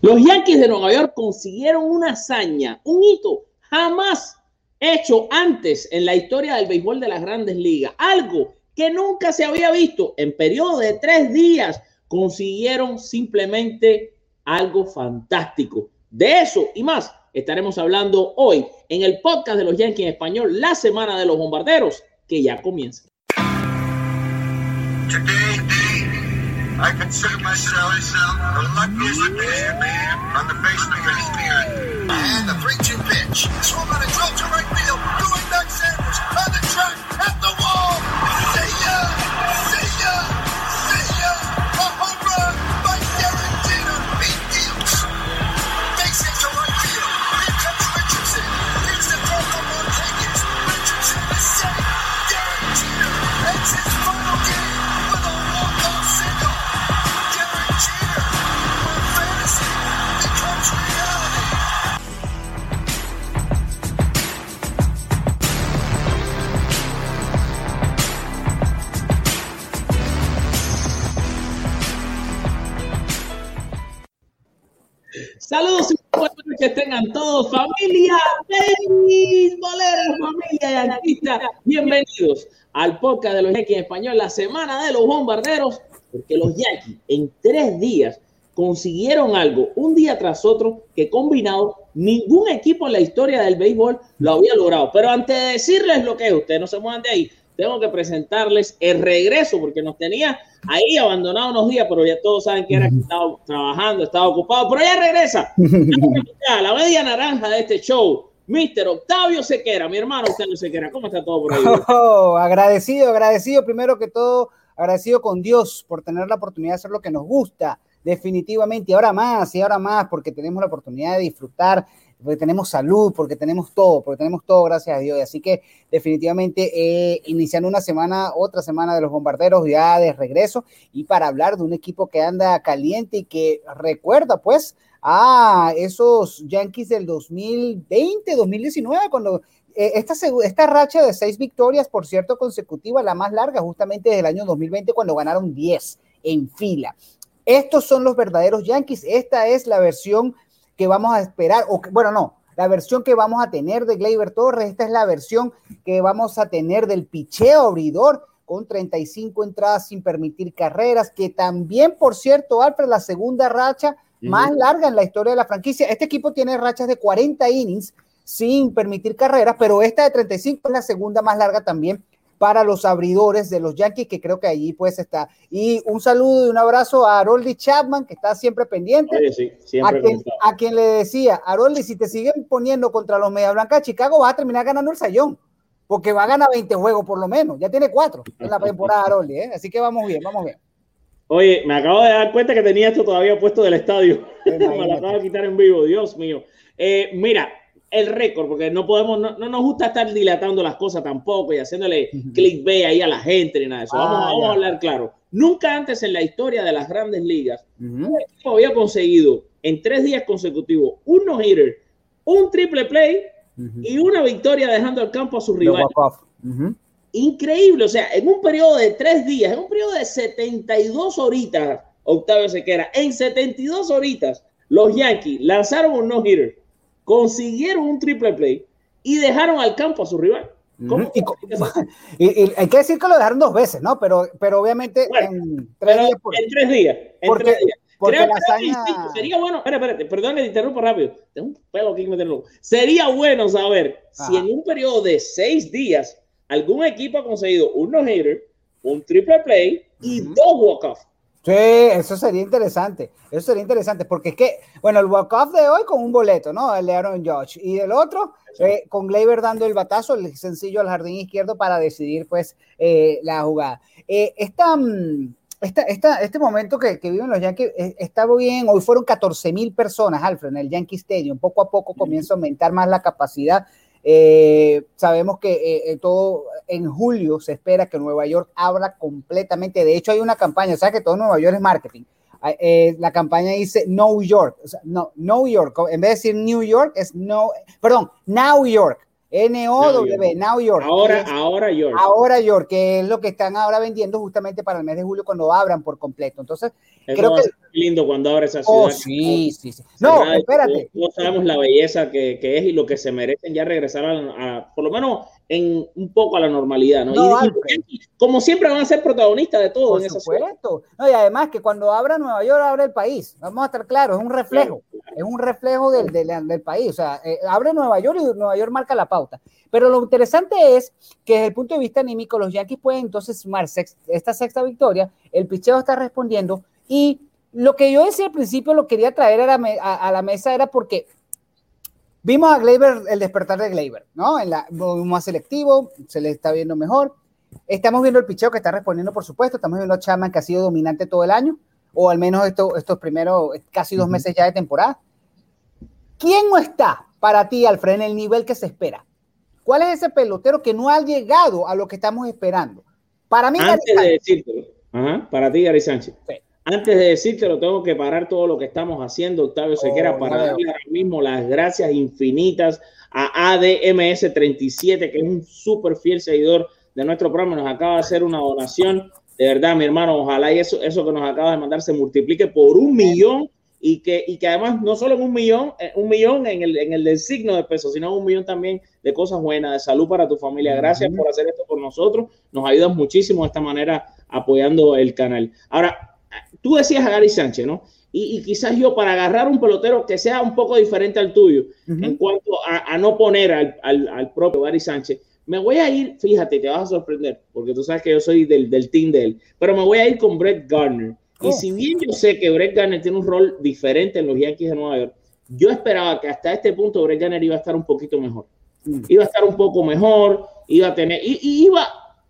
Los Yankees de Nueva York consiguieron una hazaña, un hito jamás hecho antes en la historia del béisbol de las grandes ligas. Algo que nunca se había visto en periodo de tres días. Consiguieron simplemente algo fantástico. De eso y más estaremos hablando hoy en el podcast de los Yankees en español, la semana de los bombarderos, que ya comienza. I consider myself um, the luckiest man on the face of the earth. And the 3-2 pitch. Swung on a drill to right field. Doing back Sanders on the track at the wall. See ya! Saludos y buenas que tengan todos, familia bolera, familia yanquista. Bienvenidos al podcast de los Yankees en español, la semana de los bombarderos, porque los Yankees en tres días consiguieron algo, un día tras otro, que combinado ningún equipo en la historia del béisbol lo había logrado. Pero antes de decirles lo que es, ustedes no se muevan de ahí, tengo que presentarles el regreso, porque nos tenía ahí abandonado unos días, pero ya todos saben que era que estaba trabajando, estaba ocupado, pero ya regresa. La media naranja de este show, Mr. Octavio Sequera, mi hermano Octavio Sequera, ¿cómo está todo por ahí? Oh, agradecido, agradecido primero que todo, agradecido con Dios por tener la oportunidad de hacer lo que nos gusta, definitivamente, y ahora más, y ahora más, porque tenemos la oportunidad de disfrutar, porque tenemos salud, porque tenemos todo, porque tenemos todo, gracias a Dios. Así que definitivamente eh, iniciando una semana, otra semana de los bombarderos ya de regreso, y para hablar de un equipo que anda caliente y que recuerda pues a esos Yankees del 2020, 2019, cuando eh, esta, esta racha de seis victorias, por cierto, consecutiva, la más larga justamente desde el año 2020, cuando ganaron 10 en fila. Estos son los verdaderos Yankees. Esta es la versión que vamos a esperar, o que, bueno, no, la versión que vamos a tener de Gleyber Torres, esta es la versión que vamos a tener del picheo abridor con 35 entradas sin permitir carreras, que también, por cierto, Alfred, la segunda racha uh -huh. más larga en la historia de la franquicia. Este equipo tiene rachas de 40 innings sin permitir carreras, pero esta de 35 es la segunda más larga también para los abridores de los Yankees, que creo que allí pues está. Y un saludo y un abrazo a Aroldi Chapman, que está siempre pendiente. Oye, sí, siempre a, quien, a, quien, le decía, Aroldi, si te siguen poniendo contra los Media Blanca de Chicago, vas a terminar ganando el sayón, porque va a ganar 20 juegos por lo menos. Ya tiene cuatro en la temporada, Aroldi, ¿eh? Así que vamos bien, vamos bien. Oye, me acabo de dar cuenta que tenía esto todavía puesto del estadio. me lo acabo de quitar en vivo, Dios mío. Eh, mira, el récord, porque no podemos, no, no, nos gusta estar dilatando las cosas tampoco y haciéndole uh -huh. clickbait ahí a la gente ni nada de eso. Vamos, ah, vamos a hablar claro. Nunca antes en la historia de las grandes ligas uh -huh. un equipo había conseguido en tres días consecutivos un no-hitter, un triple play uh -huh. y una victoria dejando al campo a su rival. Increíble, o sea, en un periodo de tres días, en un periodo de 72 horitas, Octavio Sequera, en 72 horitas, los Yankees lanzaron un no-hitter consiguieron un triple play y dejaron al campo a su rival. ¿Cómo? Y, y, y, hay que decir que lo dejaron dos veces, ¿no? Pero, pero obviamente bueno, en, tres pero por... en tres días. En porque, tres días. Porque Creo la que hazaña... sería bueno, espera, espérate, perdón que te interrumpa rápido. Tengo un pelo aquí que meterlo. Sería bueno saber Ajá. si en un periodo de seis días algún equipo ha conseguido un no-hitter, un triple play y dos walk-offs. Sí, eso sería interesante. Eso sería interesante porque es que, bueno, el walk-off de hoy con un boleto, ¿no? El de Aaron Judge. Y el otro, eh, con Gleyber dando el batazo, el sencillo al jardín izquierdo para decidir, pues, eh, la jugada. Eh, esta, mm, esta, esta, este momento que, que, viven los Yankees está bien. Hoy fueron 14 mil personas, Alfred, en el Yankee Stadium. Poco a poco comienza a aumentar más la capacidad. Eh, sabemos que eh, todo en julio se espera que Nueva York abra completamente. De hecho, hay una campaña, sea que todo Nueva York es marketing. Eh, la campaña dice New York, o sea, no, New York, en vez de decir New York, es no, perdón, Now York. N-O-W, Now York. Ahora, ahora York. Ahora York, que es lo que están ahora vendiendo justamente para el mes de julio cuando abran por completo. Entonces, creo que. lindo cuando abre esa oh, ciudad. Oh, sí, sí, sí. No, espérate. No sabemos la belleza que, que, es y lo que se merecen ya regresar a, por lo menos en un poco a la normalidad, ¿no? y, como siempre van a ser protagonistas de todo por en supuesto. No, y además que cuando abra Nueva York, abre el país. Vamos a estar claros, es un reflejo. Es un reflejo del, del, del país. O sea, eh, abre Nueva York y Nueva York marca la pauta. Pero lo interesante es que desde el punto de vista anímico, los Yankees pueden entonces sumar esta sexta victoria, el picheo está respondiendo y lo que yo decía al principio lo quería traer a, la mesa era porque vimos a Gleyber, el despertar de Gleyber, ¿no? En la, más selectivo, se le está viendo mejor. Estamos viendo el picheo que está respondiendo, por supuesto. Estamos viendo a Chapman que ha sido dominante todo el año, o al menos estos primeros casi dos meses ya de temporada. ¿Quién no está para ti, Alfred, en el nivel que se espera? ¿Cuál es ese pelotero que no ha llegado a lo que estamos esperando? Para mí, antes de decírtelo, para ti, Gary Sánchez. Antes de decírtelo, tengo que parar todo lo que estamos haciendo, Octavio Sequera, oh, para darle ahora mismo las gracias infinitas a ADMS37, que es un súper fiel seguidor de nuestro programa. Nos acaba de hacer una donación. De verdad, mi hermano, ojalá y eso, eso que nos acaba de mandar se multiplique por un millón y que, y que además no solo en un millón, eh, un millón en el, en el del signo de pesos, sino un millón también de cosas buenas, de salud para tu familia. Gracias por hacer esto por nosotros. Nos ayudas muchísimo de esta manera apoyando el canal. Ahora, tú decías a Gary Sánchez, ¿no? Y, quizás yo para agarrar un pelotero que sea un poco diferente al tuyo, en cuanto a, no poner al, al, al, propio Gary Sánchez, me voy a ir, fíjate, te vas a sorprender, porque tú sabes que yo soy del, del team de él, pero me voy a ir con Brett Garner. Y oh. si bien yo sé que Brett Garner tiene un rol diferente en los Yankees de Nueva York, yo esperaba que hasta este punto Brett Garner iba a estar un poquito mejor. Mm. Iba a estar un poco mejor, iba a tener, y, iba,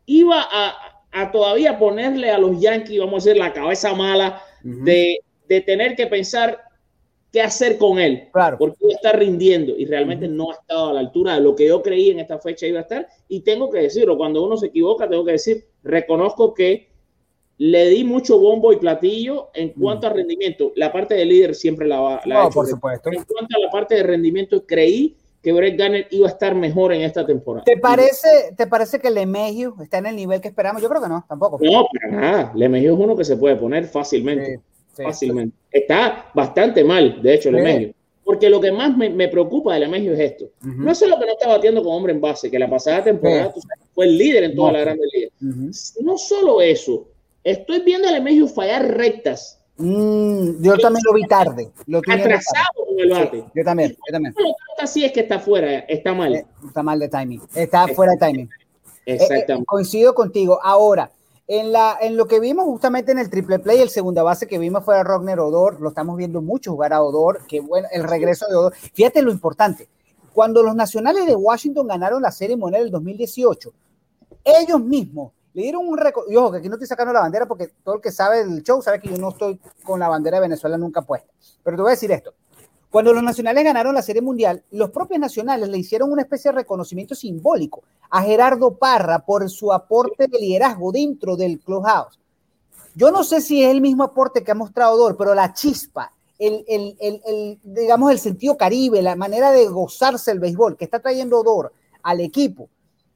iba a, a, todavía ponerle a los Yankees, vamos a decir, la cabeza mala de, de, tener que pensar qué hacer con él. Claro. Porque estar rindiendo y realmente no ha estado a la altura de lo que yo creí en esta fecha iba a estar. Y tengo que decirlo, cuando uno se equivoca, tengo que decir, reconozco que le di mucho bombo y platillo en cuanto a rendimiento. La parte de líder siempre la va. La por supuesto. En cuanto a la parte de rendimiento, creí que Brett Garner iba a estar mejor en esta temporada. ¿Te parece, ¿te parece que Lemegio está en el nivel que esperamos? Yo creo que no, tampoco. No, para nada. Lemegio es uno que se puede poner fácilmente. fácilmente. Está bastante mal, de hecho, Lemegio. Porque lo que más me, preocupa de Lemegio es esto. No es solo que no está batiendo con hombre en base, que la pasada temporada fue el líder en toda la Grande Liga. No solo eso, Estoy viendo a Lemegio fallar rectas. Mm, yo también lo vi tarde. Lo atrasado con el bate. yo también, yo también. Así es que está fuera, está mal. Eh, está mal de timing. Está fuera de timing. Eh, eh, Exactamente. coincido contigo. Ahora, en, la, en lo que vimos justamente en el triple play, el segunda base que vimos fue a Rogner Odor. Lo estamos viendo mucho jugar a Odor. Que bueno, el regreso de Odor. Fíjate lo importante. Cuando los nacionales de Washington ganaron la Serie Mundial del 2018, ellos mismos le dieron un récord. Y ojo, que aquí no estoy sacando la bandera porque todo el que sabe del show sabe que yo no estoy con la bandera de Venezuela nunca puesta. Pero te voy a decir esto. Cuando los nacionales ganaron la Serie Mundial, los propios nacionales le hicieron una especie de reconocimiento simbólico a Gerardo Parra por su aporte de liderazgo dentro del clubhouse. Yo no sé si es el mismo aporte que ha mostrado Dor, pero la chispa, el, el, el, digamos, el sentido caribe, la manera de gozarse el béisbol que está trayendo Dor al equipo,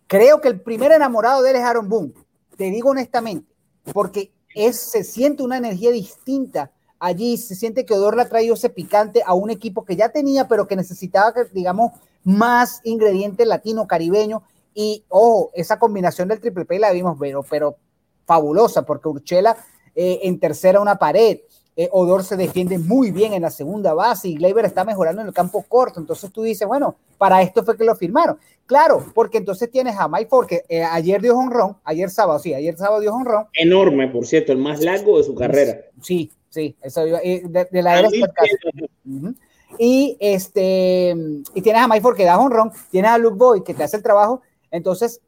creo que el primer enamorado de él es Aaron Boone te digo honestamente, porque es, se siente una energía distinta allí, se siente que Odor le ha traído ese picante a un equipo que ya tenía, pero que necesitaba, digamos, más ingredientes latino-caribeño. Y, ojo, esa combinación del triple P la vimos, pero, pero fabulosa, porque Urchela eh, en tercera una pared, eh, Odor se defiende muy bien en la segunda base y Gleyber está mejorando en el campo corto. Entonces tú dices, bueno, para esto fue que lo firmaron. Claro, porque entonces tienes a Mike Ford, que eh, ayer dio honrón, ayer sábado, sí, ayer sábado dio honrón. Enorme, por cierto, el más largo de su carrera. Sí, sí, eso de, de la era Y este, y tienes a Mike Ford que da honrón, tienes a Luke Boyd que te hace el trabajo. Entonces,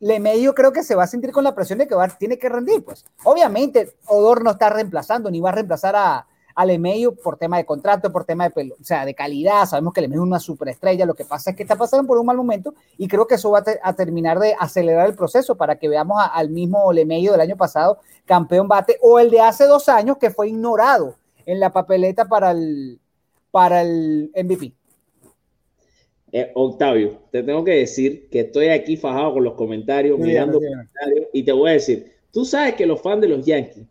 le medio creo que se va a sentir con la presión de que va, tiene que rendir, pues. Obviamente, Odor no está reemplazando, ni va a reemplazar a, a Lemeyo por tema de contrato, por tema de, o sea, de calidad. Sabemos que Lemeyo es una superestrella. Lo que pasa es que está pasando por un mal momento y creo que eso va a, terminar de acelerar el proceso para que veamos al mismo Lemeyo del año pasado, campeón bate, o el de hace dos años que fue ignorado en la papeleta para el, para el MVP. Eh, Octavio, te tengo que decir que estoy aquí fajado con los comentarios, mirando comentarios, y te voy a decir, tú sabes que los fans de los Yankees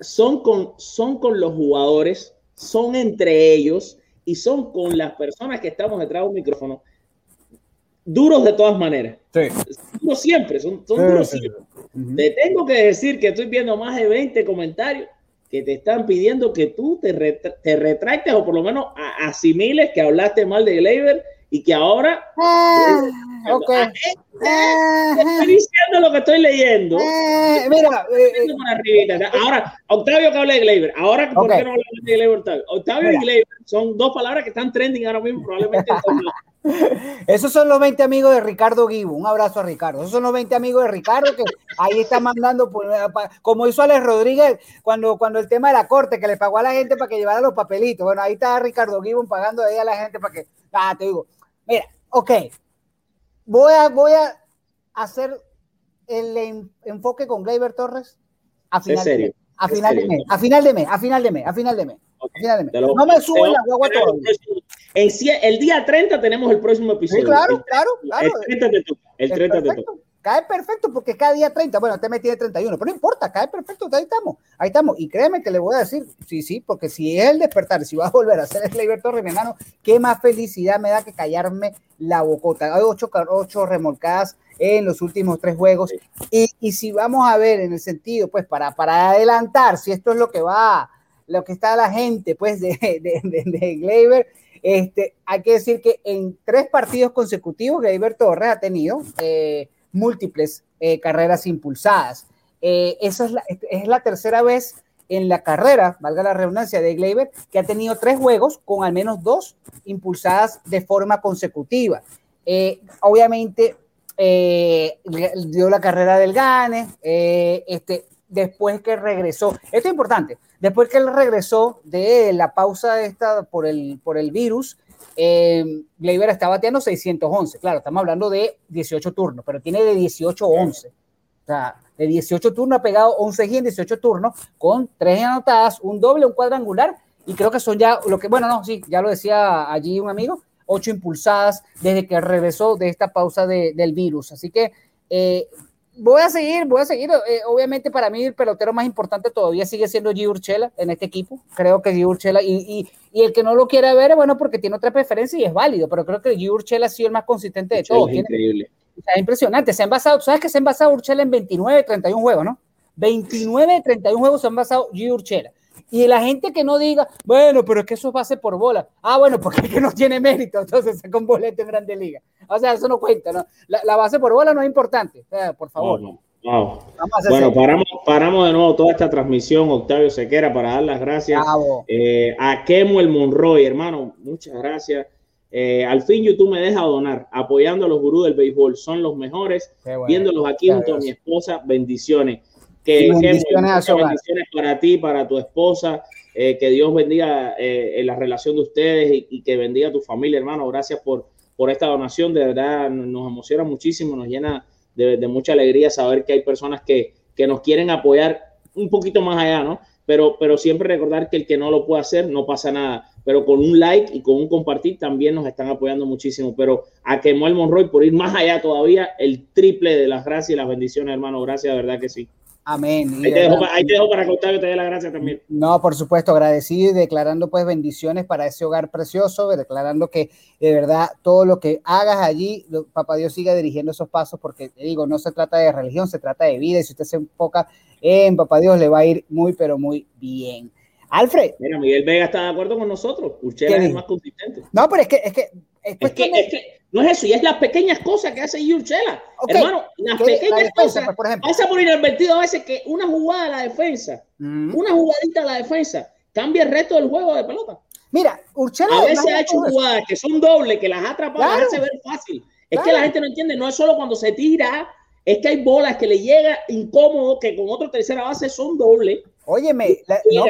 son con, son con los jugadores, son entre ellos y son con las personas que estamos detrás de un micrófono duros de todas maneras. Sí. Duros siempre, son, duros siempre. Te tengo que decir que estoy viendo más de 20 comentarios que te están pidiendo que tú te, te retractes o por lo menos asimiles que hablaste mal de Gleyber y que ahora ah, okay. Ah, eh, eh, estoy diciendo lo que estoy leyendo. Eh, mira, ahora Octavio que habla de Gleyber. Ahora ¿por qué no habla de Gleyber Octavio? Octavio y Gleyber son dos palabras que están trending ahora mismo probablemente Esos son los 20 amigos de Ricardo Guibo. Un abrazo a Ricardo. Esos son los 20 amigos de Ricardo que ahí está mandando, como hizo Alex Rodríguez cuando, cuando el tema de la corte, que le pagó a la gente para que llevara los papelitos. Bueno, ahí está Ricardo Guibo pagando ahí a la gente para que. Ah, te digo. Mira, ok. Voy a, voy a hacer el enfoque con Gleyber Torres a final, de mes, a final de mes. A final de mes. A final de mes. A final de mes. No me suben la guagua todavía. el día 30 tenemos el próximo episodio. claro, claro, claro. El 30 te toca. El 30 te toca. Cae perfecto porque cada día 30, bueno, te metí de 31, pero no importa, cae perfecto, ahí estamos, ahí estamos. Y créeme que le voy a decir, sí, sí, porque si es el despertar, si va a volver a ser el Leiber Torres, mi hermano, qué más felicidad me da que callarme la bocota. Hay ocho, ocho remolcadas en los últimos tres juegos. Y, y, si vamos a ver en el sentido, pues para, para adelantar, si esto es lo que va lo que está la gente, pues, de, de, de, este, hay que decir que en tres partidos consecutivos, Gleyber Torres ha tenido eh, múltiples eh, carreras impulsadas. Eh, esa es la, es la tercera vez en la carrera, valga la redundancia, de Gleyber, que ha tenido tres juegos con al menos dos impulsadas de forma consecutiva. obviamente, dio la carrera del Gane, este, después que regresó. Esto es importante. Después que él regresó de la pausa esta por el, por el virus, eh, Gleyber está bateando 611. Claro, estamos hablando de 18 turnos, pero tiene de 18 a 11. O sea, de 18 turnos ha pegado 11 y en 18 turnos con tres anotadas, un doble, un cuadrangular. Y creo que son ya lo que, bueno, no, sí, ya lo decía allí un amigo, ocho impulsadas desde que regresó de esta pausa del virus. Así que eh, voy a seguir, voy a seguir. Eh, obviamente para mí el pelotero más importante todavía sigue siendo G. Urchela en este equipo. Creo que G. Urchela, y, y, el que no lo quiere ver, bueno, porque tiene otra preferencia y es válido, pero creo que G. Urchela ha sido el más consistente de todos. Es increíble. Es impresionante. Se han basado, ¿sabes que se han basado Urchela en 29, 31 juegos, no? 29, 31 juegos se han basado G. Urchela. Y la gente que no diga, bueno, pero es que eso es base por bola. Ah, bueno, porque es que no tiene mérito, entonces saca un boleto en Grande Liga. O sea, eso no cuenta, ¿no? La, base por bola no es importante, por favor. Bueno, paramos, paramos de nuevo toda esta transmisión, Octavio Sequera, para dar las gracias eh, a Kemuel Monroy, hermano. Muchas gracias. Eh, al fin YouTube me deja donar, apoyando a los gurús del béisbol. Son los mejores, viéndolos aquí junto a mi esposa. Bendiciones. Que, bendiciones, para ti, para tu esposa. Eh, que Dios bendiga eh, la relación de ustedes y, que bendiga a tu familia, hermano. Gracias por, por esta donación. De verdad nos emociona muchísimo, nos llena de, mucha alegría saber que hay personas que, que, nos quieren apoyar un poquito más allá, ¿no? Pero, pero siempre recordar que el que no lo puede hacer, no pasa nada. Pero con un like y con un compartir también nos están apoyando muchísimo. Pero a Kemuel Monroy por ir más allá todavía, el triple de las gracias y las bendiciones, hermano. Gracias, de verdad que sí. Amén. Ahí te, dejo, para contar que te dé la gracia también. No, por supuesto, agradecido y declarando pues bendiciones para ese hogar precioso, declarando que de verdad todo lo que hagas allí, papá Dios siga dirigiendo esos pasos, porque te digo, no se trata de religión, se trata de vida, y si usted se enfoca en papá Dios, le va a ir muy, pero muy bien. Alfred. Mira, Miguel Vega está de acuerdo con nosotros. Urchela es más consistente. No, pero es que, es que, es, que, es que no es eso, y es las pequeñas cosas que hace Yurchela. Hermano, las pequeñas cosas. Pues, por ejemplo. Pasa por inadvertido a veces que una jugada a la defensa, una jugadita a la defensa, cambia el resto del juego de pelota. Mira, Urchela. A veces ha hecho jugadas que son dobles, que las ha atrapado, claro. ver fácil. Es que la gente no entiende, no es solo cuando se tira, es que hay bolas que le llega incómodo, que con otra tercera base son dobles. Óyeme, no,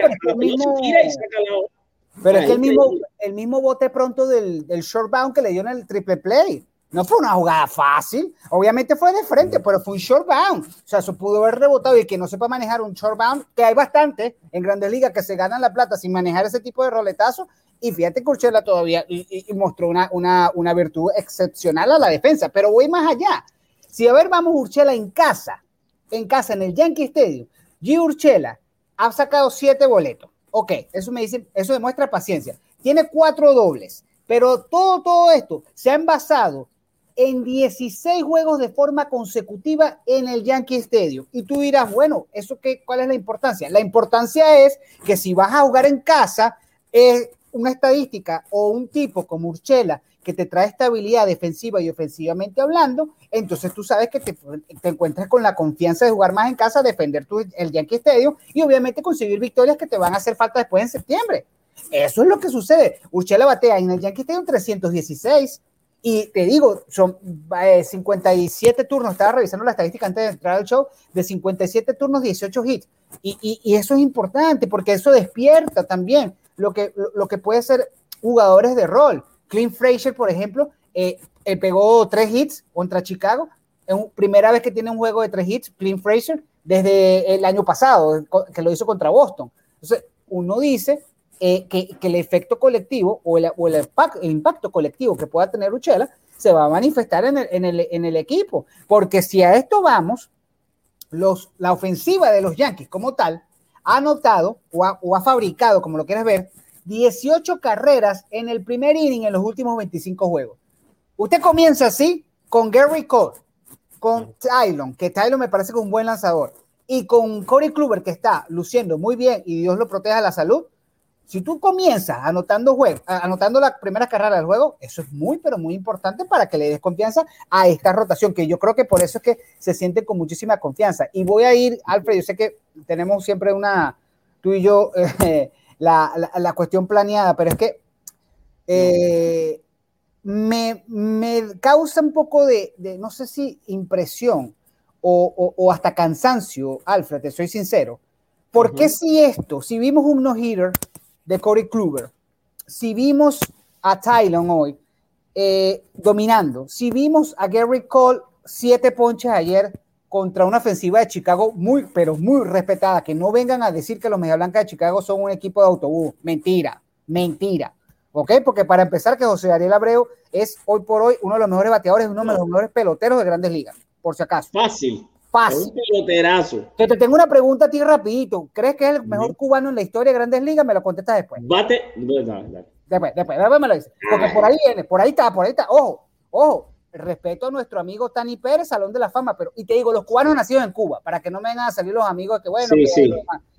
pero es que el mismo, el mismo bote pronto del, del short bound que le dio en el triple play. No fue una jugada fácil. Obviamente fue de frente, pero fue un short bound. O sea, eso pudo haber rebotado y que no sepa manejar un short bound, que hay bastante en grandes ligas que se ganan la plata sin manejar ese tipo de roletazo. Y fíjate que Urchela todavía y, mostró una, una, una, virtud excepcional a la defensa. Pero voy más allá. Si a ver, vamos Urchela en casa, en casa, en el Yankee Stadium, G. Urchela ha sacado siete boletos. Ok, eso me dicen, eso demuestra paciencia. Tiene cuatro dobles, pero todo, todo esto se ha envasado en 16 juegos de forma consecutiva en el Yankee Stadium. Y tú dirás, bueno, ¿eso qué, ¿cuál es la importancia? La importancia es que si vas a jugar en casa, es una estadística o un tipo como Urchela que te trae estabilidad defensiva y ofensivamente hablando, entonces tú sabes que te, encuentras con la confianza de jugar más en casa, defender tu, el Yankee Stadium y obviamente conseguir victorias que te van a hacer falta después en septiembre. Eso es lo que sucede. Urchela batea en el Yankee Stadium 316 y te digo, son 57 eh, turnos, estaba revisando la estadística antes de entrar al show, de 57 turnos, 18 hits. Y, y, eso es importante porque eso despierta también lo que, lo que puede ser jugadores de rol. Clint Frazier, por ejemplo, eh, eh, pegó tres hits contra Chicago. Es primera vez que tiene un juego de tres hits, Clint Frazier, desde el año pasado, que lo hizo contra Boston. Entonces, uno dice, eh, que, el efecto colectivo o, el, impacto, colectivo que pueda tener Uchela se va a manifestar en el, equipo. Porque si a esto vamos, la ofensiva de los Yankees como tal ha anotado o ha, fabricado, como lo quieras ver, 18 carreras en el primer inning en los últimos 25 juegos. Usted comienza así con Gary Cole, con Tylon, que Tylon me parece que es un buen lanzador, y con Corey Kluber, que está luciendo muy bien y Dios lo proteja la salud. Si tú comienzas anotando, juego, anotando la primera carrera del juego, eso es muy, pero muy importante para que le des confianza a esta rotación, que yo creo que por eso es que se siente con muchísima confianza. Y voy a ir, Alfred, yo sé que tenemos siempre una, tú y yo, eh, la, la, cuestión planeada, pero es que eh, me, me, causa un poco de, de no sé si impresión o, o, hasta cansancio, Alfred, te soy sincero. ¿Por qué si esto, si vimos un no-hitter, de Corey Kluber, si vimos a Tylon hoy eh, dominando, si vimos a Gary Cole siete ponches ayer contra una ofensiva de Chicago muy, pero muy respetada, que no vengan a decir que los Media Blancas de Chicago son un equipo de autobús. Mentira, mentira. ¿Ok? Porque para empezar, que José Ariel Abreu es hoy por hoy uno de los mejores bateadores, uno de los mejores peloteros de grandes ligas, por si acaso. Fácil. Fácil. Que te tengo una pregunta a ti rapidito. ¿Crees que es el mejor cubano en la historia de Grandes Ligas? Me lo contestas después. Bate. Después, después, después me lo dices. Porque por ahí viene, por ahí está, por ahí está. Ojo, ojo. Respeto a nuestro amigo Tani Pérez, Salón de la Fama, pero, y te digo, los cubanos nacidos en Cuba, para que no me vengan a salir los amigos que, bueno, sí, sí.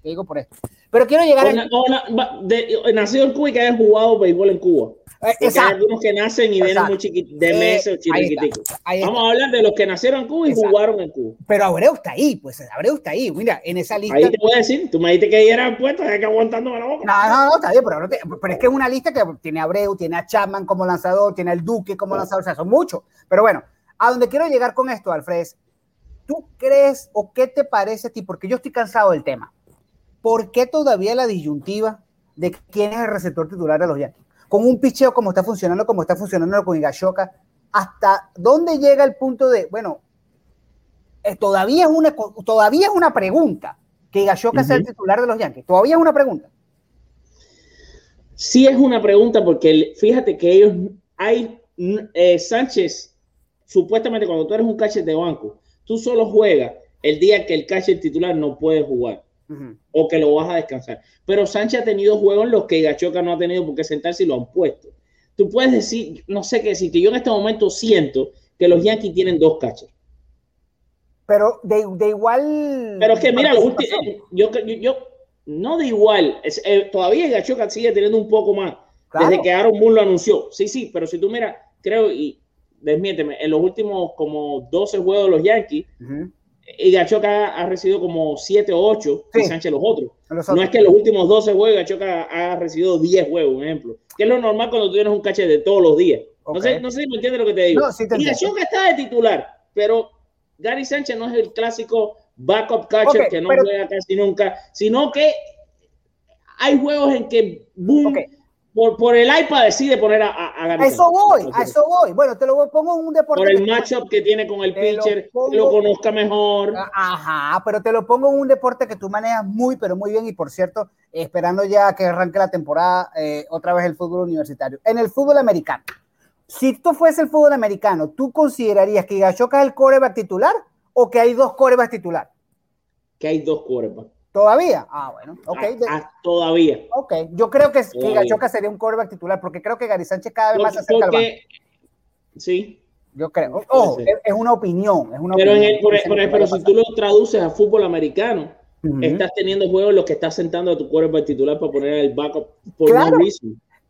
te digo por esto. Pero quiero llegar a. nacido en Cuba y que haya jugado béisbol en Cuba. Eh, hay algunos que nacen y vienen muy chiquitos, de eh, meses o chiquititos. Vamos a hablar de los que nacieron en Cuba y jugaron en Cuba. Pero Abreu está ahí, pues Abreu está ahí. Mira, en esa lista. Ahí te voy a decir, tú me dijiste que ahí era puesto, hay que aguantando la boca. No, no, no, está bien, pero, pero, es que es una lista que tiene a Abreu, tiene a Chapman como lanzador, tiene al Duque como lanzador, o sea, son muchos. Pero bueno, a donde quiero llegar con esto, Alfred, ¿tú crees o qué te parece a ti? Porque yo estoy cansado del tema. ¿Por qué todavía la disyuntiva de quién es el receptor titular de los Yankees? con un picheo como está funcionando, como está funcionando con Higashoka, hasta dónde llega el punto de, bueno, eh, todavía, es una, todavía es una pregunta que Higashoka sea el titular de los Yankees, todavía es una pregunta. Sí es una pregunta porque fíjate que ellos, hay, eh, Sánchez, supuestamente cuando tú eres un catcher de banco, tú solo juegas el día que el catcher titular no puede jugar o que lo vas a descansar. Pero Sánchez ha tenido juegos en los que Gachoca no ha tenido por qué sentarse y lo han puesto. Tú puedes decir, no sé qué decir, que yo en este momento siento que los Yankees tienen dos catchers. Pero de, igual. Pero es que mira, yo, yo, no de igual. Eh, todavía Gachoca sigue teniendo un poco más. Desde que Aaron Moore lo anunció. Sí, sí, pero si tú miras, creo, y desmiénteme, en los últimos como 12 juegos de los Yankees, y Gachoca ha recibido como 7 o 8 y Sánchez los otros. No es que en los últimos 12 juegos Gachoca ha recibido 10 juegos, un ejemplo. Que es lo normal cuando tú tienes un caché de todos los días. No, sé, no sé si me entiendes lo que te digo. y Gachoca está de titular, pero Gary Sánchez no es el clásico backup catcher que no juega casi nunca, sino que hay juegos en que boom, por, por, el iPad decide poner a, a, a eso voy, a eso voy. Bueno, te lo pongo en un deporte. Por el matchup que tiene con el pitcher, lo, lo conozca mejor. Ajá, pero te lo pongo en un deporte que tú manejas muy, pero muy bien. Y por cierto, esperando ya que arranque la temporada, eh, otra vez el fútbol universitario. En el fútbol americano, si esto fuese el fútbol americano, ¿tú considerarías que Gachoca es el coreback titular o que hay dos corebacks titular? Que hay dos corebacks. ¿Todavía? Ah, bueno, ok. Ah, ah, todavía. Ok, yo creo que, que Gachoca sería un coreback titular porque creo que Gary Sánchez cada vez más se acerca al Sí. Yo creo. Oh, es, una opinión. Es una pero, opinión, pero si tú lo traduces a fútbol americano, estás teniendo juegos en los que estás sentando a tu coreback titular para poner el backup por claro.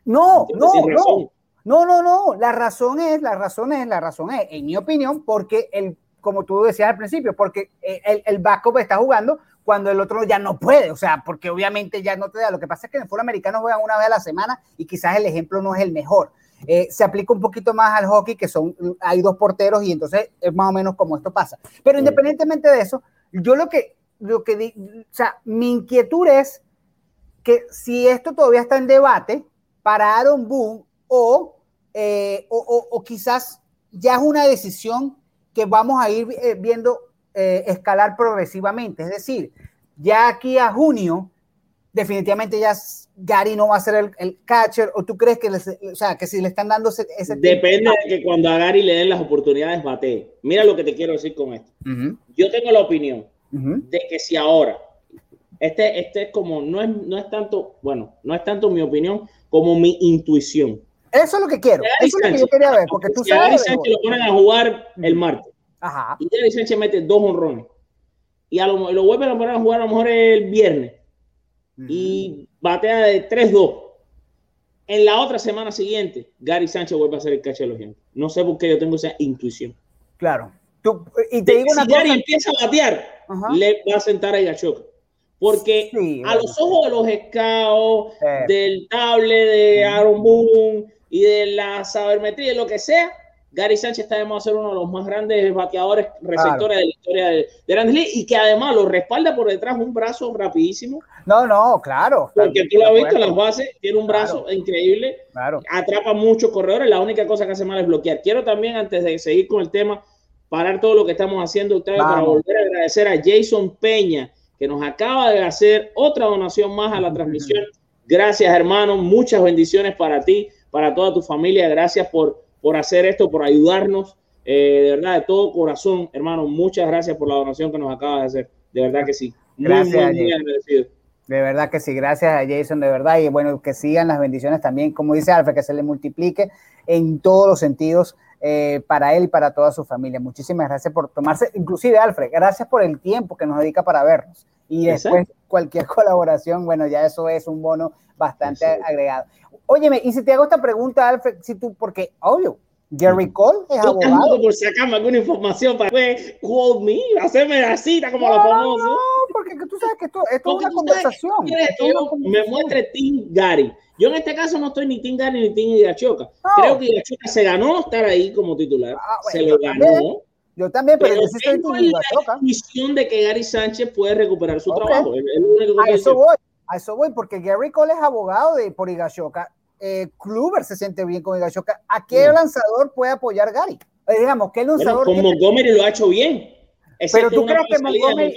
No, no, no. No, no, no. La razón es, la razón es, la razón es, en mi opinión, porque el, como tú decías al principio, porque el, el backup está jugando cuando el otro ya no puede, o sea, porque obviamente ya no te da. Lo que pasa es que en el fútbol americano juegan una vez a la semana y quizás el ejemplo no es el mejor. Eh, se aplica un poquito más al hockey, que son, hay dos porteros y entonces es más o menos como esto pasa. Pero independientemente de eso, yo lo que, lo que, o sea, mi inquietud es que si esto todavía está en debate para Aaron Boone o, eh, o, o, quizás ya es una decisión que vamos a ir eh, viendo eh, escalar progresivamente. Es decir, ya aquí a junio, definitivamente ya Gary no va a ser el, catcher, o tú crees que, o sea, que si le están dando ese, Depende de que cuando a Gary le den las oportunidades bate. Mira lo que te quiero decir con esto. Yo tengo la opinión de que si ahora, este, este es como, no es, no es tanto, bueno, no es tanto mi opinión como mi intuición. Eso es lo que quiero. Eso es lo que yo quería ver, porque tú sabes. A Gary lo ponen a jugar el martes y Gary Sánchez mete dos honrones. Y a lo, lo vuelven a poner a jugar a lo mejor el viernes. Y batea de 3-2. En la otra semana siguiente, Gary Sánchez vuelve a ser el caché de los gente. No sé por qué yo tengo esa intuición. Claro. y te digo si Gary empieza a batear, le va a sentar a Gachoca. Porque a los ojos de los scouts, del table de Aaron Boone y de la sabermetría, lo que sea, Gary Sánchez está a ser uno de los más grandes bateadores receptores de la historia de, de y que además lo respalda por detrás un brazo rapidísimo. No, no, claro. Porque tú lo has visto en las bases, tiene un brazo increíble, claro. atrapa muchos corredores, la única cosa que hace mal es bloquear. Quiero también, antes de seguir con el tema, parar todo lo que estamos haciendo ustedes para volver a agradecer a Jason Peña, que nos acaba de hacer otra donación más a la transmisión. Gracias, hermano. Muchas bendiciones para ti, para toda tu familia. Gracias por por hacer esto, por ayudarnos. Eh, de verdad, de todo corazón, hermano, muchas gracias por la donación que nos acaba de hacer. De verdad que sí. gracias, muy, agradecido. De verdad que sí, gracias a Jason, de verdad. Y bueno, que sigan las bendiciones también, como dice Alfred, que se le multiplique en todos los sentidos eh, para él y para toda su familia. Muchísimas gracias por tomarse, inclusive Alfred, gracias por el tiempo que nos dedica para vernos. Y después cualquier colaboración, bueno, ya eso es un bono bastante agregado. Óyeme, y si te hago esta pregunta, Alfred, si tú, porque, obvio, Gary Cole es abogado. por sacarme alguna información para después, quote me, hacerme la cita como no, la famosa. No, porque tú sabes que esto, esto es una conversación. que yo me muestre Tim Gary. Yo en este caso no estoy ni Tim Gary ni Tim Irachoka. Creo que Irachoka se ganó estar ahí como titular. Ah, se lo ganó. Yo también, pero, pero tengo la visión de que Gary Sánchez puede recuperar su trabajo. a eso voy, a eso voy, porque Gary Cole es abogado de por Higashoka eh, Kluber se siente bien con Higashoka. ¿A qué lanzador puede apoyar Gary? Eh, digamos, ¿qué lanzador? Bueno, con Montgomery lo ha hecho bien. pero tú crees que Montgomery,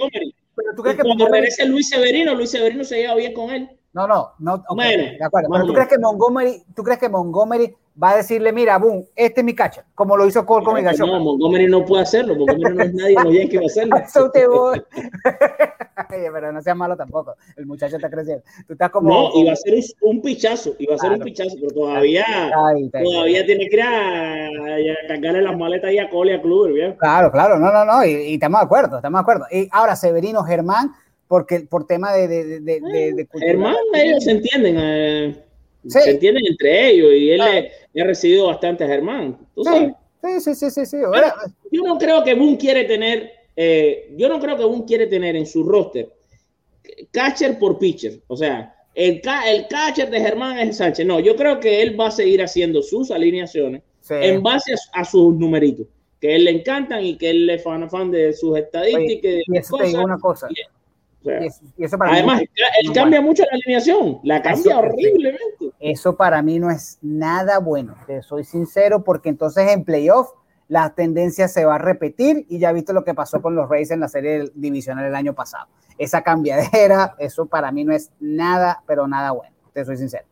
Pero tú crees que cuando regrese Luis Severino, Luis Severino se lleva bien con él. No, no, no. bueno, de acuerdo. Pero tú crees que Montgomery, tú crees que Montgomery va a decirle, mira, boom, este es mi catcher, como lo hizo Cole con mi No, Montgomery no puede hacerlo, Montgomery no es nadie, no que va a hacerlo. Eso te voy. pero no seas malo tampoco, el muchacho está creciendo. Tú estás como... No, iba a ser un, pichazo, iba a ser un pichazo, pero todavía, todavía tiene que ir a, a, cargarle las maletas ahí a Cole y a Kluber, ¿bien? Claro, claro, no, no, no, y, y, estamos de acuerdo, estamos de acuerdo. Y ahora, Severino Germán, porque por tema de... de, de, de, Germán, ellos se entienden, eh se entienden entre ellos y él le, ha recibido bastante a Germán. Sí, sí, sí, sí, sí. yo no creo que Boone quiere tener, eh, yo no creo que Boone quiere tener en su roster catcher por pitcher. O sea, el, el catcher de Germán es Sánchez. No, yo creo que él va a seguir haciendo sus alineaciones en base a, sus numeritos, que él le encantan y que él es fan, fan de sus estadísticas. y eso te digo una cosa. Además, él cambia mucho la alineación, la cambia horriblemente. Eso para mí no es nada bueno, te soy sincero, porque entonces en playoff la tendencia se va a repetir y ya visto lo que pasó con los Rays en la serie divisional el año pasado. Esa cambiadera, eso para mí no es nada, pero nada bueno, te soy sincero.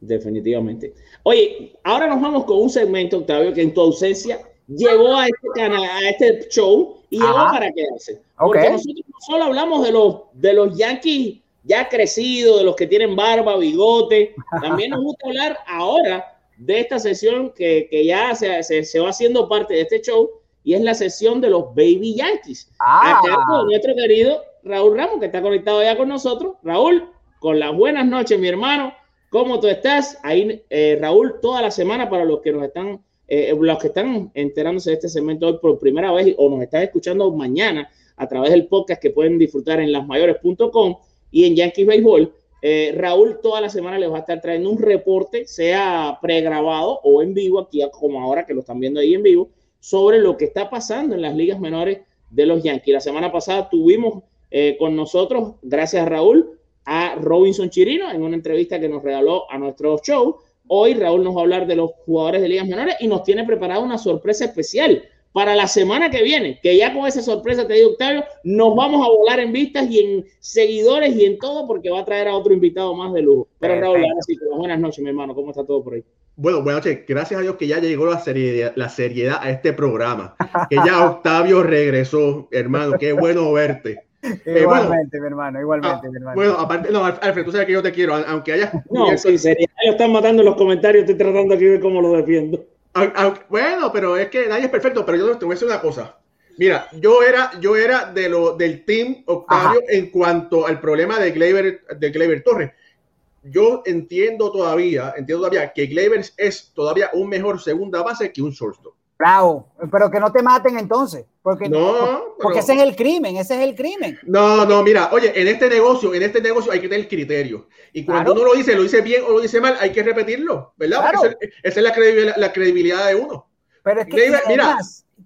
Definitivamente. Oye, ahora nos vamos con un segmento, Octavio, que en tu ausencia llegó a este canal, a este show y llegó para quedarse. Porque nosotros no solo hablamos de los, de los Yankees ya crecidos, de los que tienen barba, bigote, también nos gusta hablar ahora de esta sesión que, que ya se, se, se, va haciendo parte de este show y es la sesión de los Baby Yankees. Ah. Acá con nuestro querido Raúl Ramos, que está conectado ya con nosotros. Raúl, con las buenas noches, mi hermano. ¿Cómo tú estás? Ahí, eh, Raúl, toda la semana para los que nos están, eh, los que están enterándose de este segmento hoy por primera vez o nos están escuchando mañana a través del podcast que pueden disfrutar en lasmayores.com y en Yankees Baseball. Eh, Raúl toda la semana les va a estar trayendo un reporte, sea pregrabado o en vivo, aquí como ahora que lo están viendo ahí en vivo, sobre lo que está pasando en las ligas menores de los Yankees. La semana pasada tuvimos con nosotros, gracias a Raúl, a Robinson Chirino en una entrevista que nos regaló a nuestro show. Hoy Raúl nos va a hablar de los jugadores de ligas menores y nos tiene preparada una sorpresa especial para la semana que viene, que ya con esa sorpresa, te digo, Octavio, nos vamos a volar en vistas y en seguidores y en todo, porque va a traer a otro invitado más de lujo. Pero Raúl, buenas noches, mi hermano, ¿cómo está todo por ahí? Bueno, buenas noches. Gracias a Dios que ya llegó la seriedad, la seriedad a este programa, que ya Octavio regresó, hermano, qué bueno verte. Eh, igualmente, mi hermano, igualmente, mi hermano. Bueno, aparte, no, Alfred, tú sabes que yo te quiero, aunque haya. No, sí, sería. Lo están matando en los comentarios, estoy tratando aquí de cómo lo defiendo. bueno, pero es que nadie es perfecto, pero yo te voy a decir una cosa. Mira, yo era, yo era de lo, del team Octavio en cuanto al problema de Gleyber, de Gleyber Torres. Yo entiendo todavía, entiendo todavía que Gleyber es todavía un mejor segunda base que un shortstop. Bravo, pero que no te maten entonces, porque, no, porque ese es el crimen, ese es el crimen. No, no, mira, oye, en este negocio, en este negocio hay que tener criterio. Y cuando uno lo dice, lo dice bien o lo dice mal, hay que repetirlo, ¿verdad? esa, es la credibilidad, la credibilidad de uno. Pero es que, mira,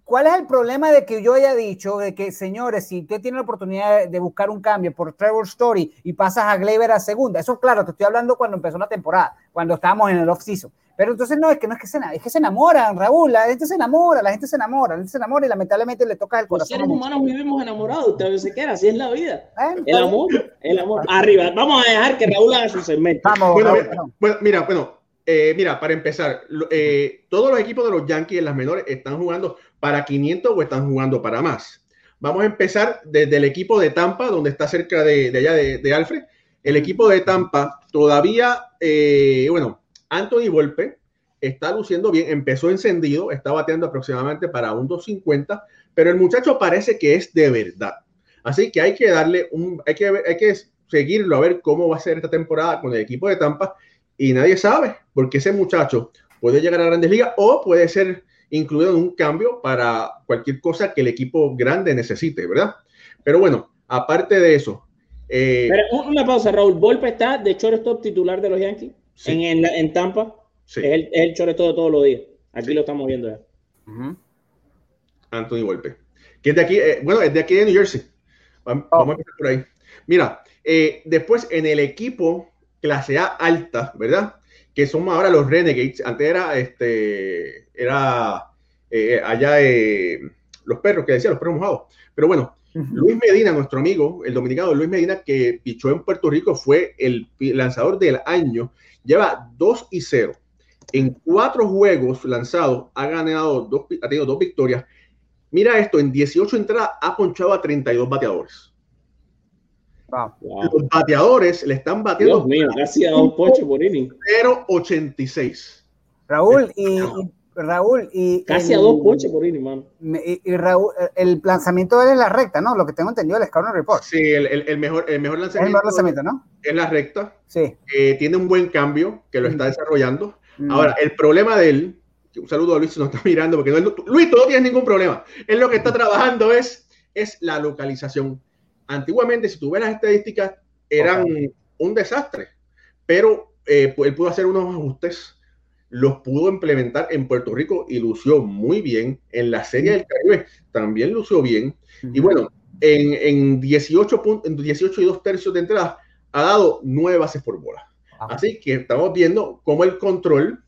¿cuál es el problema de que yo haya dicho de que, señores, si usted tiene la oportunidad de buscar un cambio por Trevor Story y pasas a Gleyber a segunda, eso claro, te estoy hablando cuando empezó la temporada, cuando estábamos en el off-season. Pero entonces no, es que no es que se, es que se enamoran, Raúl, la gente se enamora, la gente se enamora, la gente se enamora y lamentablemente le toca el corazón. Los seres humanos vivimos enamorados, usted se queda, así es la vida. el amor, el amor. Arriba, vamos a dejar que Raúl haga su segmento. Vamos, bueno, bueno, mira, bueno, eh, mira, para empezar, eh, todos los equipos de los Yankees en las menores están jugando para 500 o están jugando para más. Vamos a empezar desde el equipo de Tampa, donde está cerca de, allá de, Alfred. El equipo de Tampa todavía, eh, bueno, Anthony Volpe está luciendo bien, empezó encendido, está bateando aproximadamente para un 250, pero el muchacho parece que es de verdad. Así que hay que darle un, hay que, hay que seguirlo a ver cómo va a ser esta temporada con el equipo de Tampa y nadie sabe, porque ese muchacho puede llegar a grandes ligas o puede ser incluido en un cambio para cualquier cosa que el equipo grande necesite, ¿verdad? Pero bueno, aparte de eso. Eh, una pausa, Raúl. ¿Volpe está de shortstop titular de los Yankees en, en, Tampa? Sí. Es el, es el de todos los días. Aquí lo estamos viendo ya. Anthony Volpe. Que es de aquí, eh, bueno, es de aquí de New Jersey. Vamos, a empezar por ahí. Mira, eh, después en el equipo clase A alta, ¿verdad? Que son ahora los Renegades. Antes era este, era eh, allá los perros, que decía los perros mojados. Pero bueno, Luis Medina, nuestro amigo, el dominicano Luis Medina, que pichó en Puerto Rico, fue el lanzador del año. Lleva 2 y 0. En cuatro juegos lanzados ha ganado dos, ha tenido dos victorias. Mira esto, en 18 entradas ha ponchado a 32 bateadores. Los bateadores le están batiendo. Dios mío, casi a un poche por inning. 0.86. Raúl, y, Raúl, y. Casi a dos poches por inning, man. Y, Raúl, el lanzamiento de él es la recta, ¿no? Lo que tengo entendido el Scouting Report. Sí, el, el, mejor, el mejor lanzamiento. el mejor lanzamiento, ¿no? Es la recta. Sí. Eh, tiene un buen cambio que lo está desarrollando. Mm. Ahora, el problema de él, un saludo a Luis, nos está mirando, porque no, Luis, tú no tienes ningún problema. Él lo que está trabajando es, es la localización. Antiguamente, si tú ves las estadísticas, eran un desastre, pero eh, él pudo hacer unos ajustes, los pudo implementar en Puerto Rico y lució muy bien. En la Serie del Caribe también lució bien. Y bueno, en, en, 18 en 18 y dos tercios de entrada ha dado nueve bases por bola. Así que estamos viendo cómo el control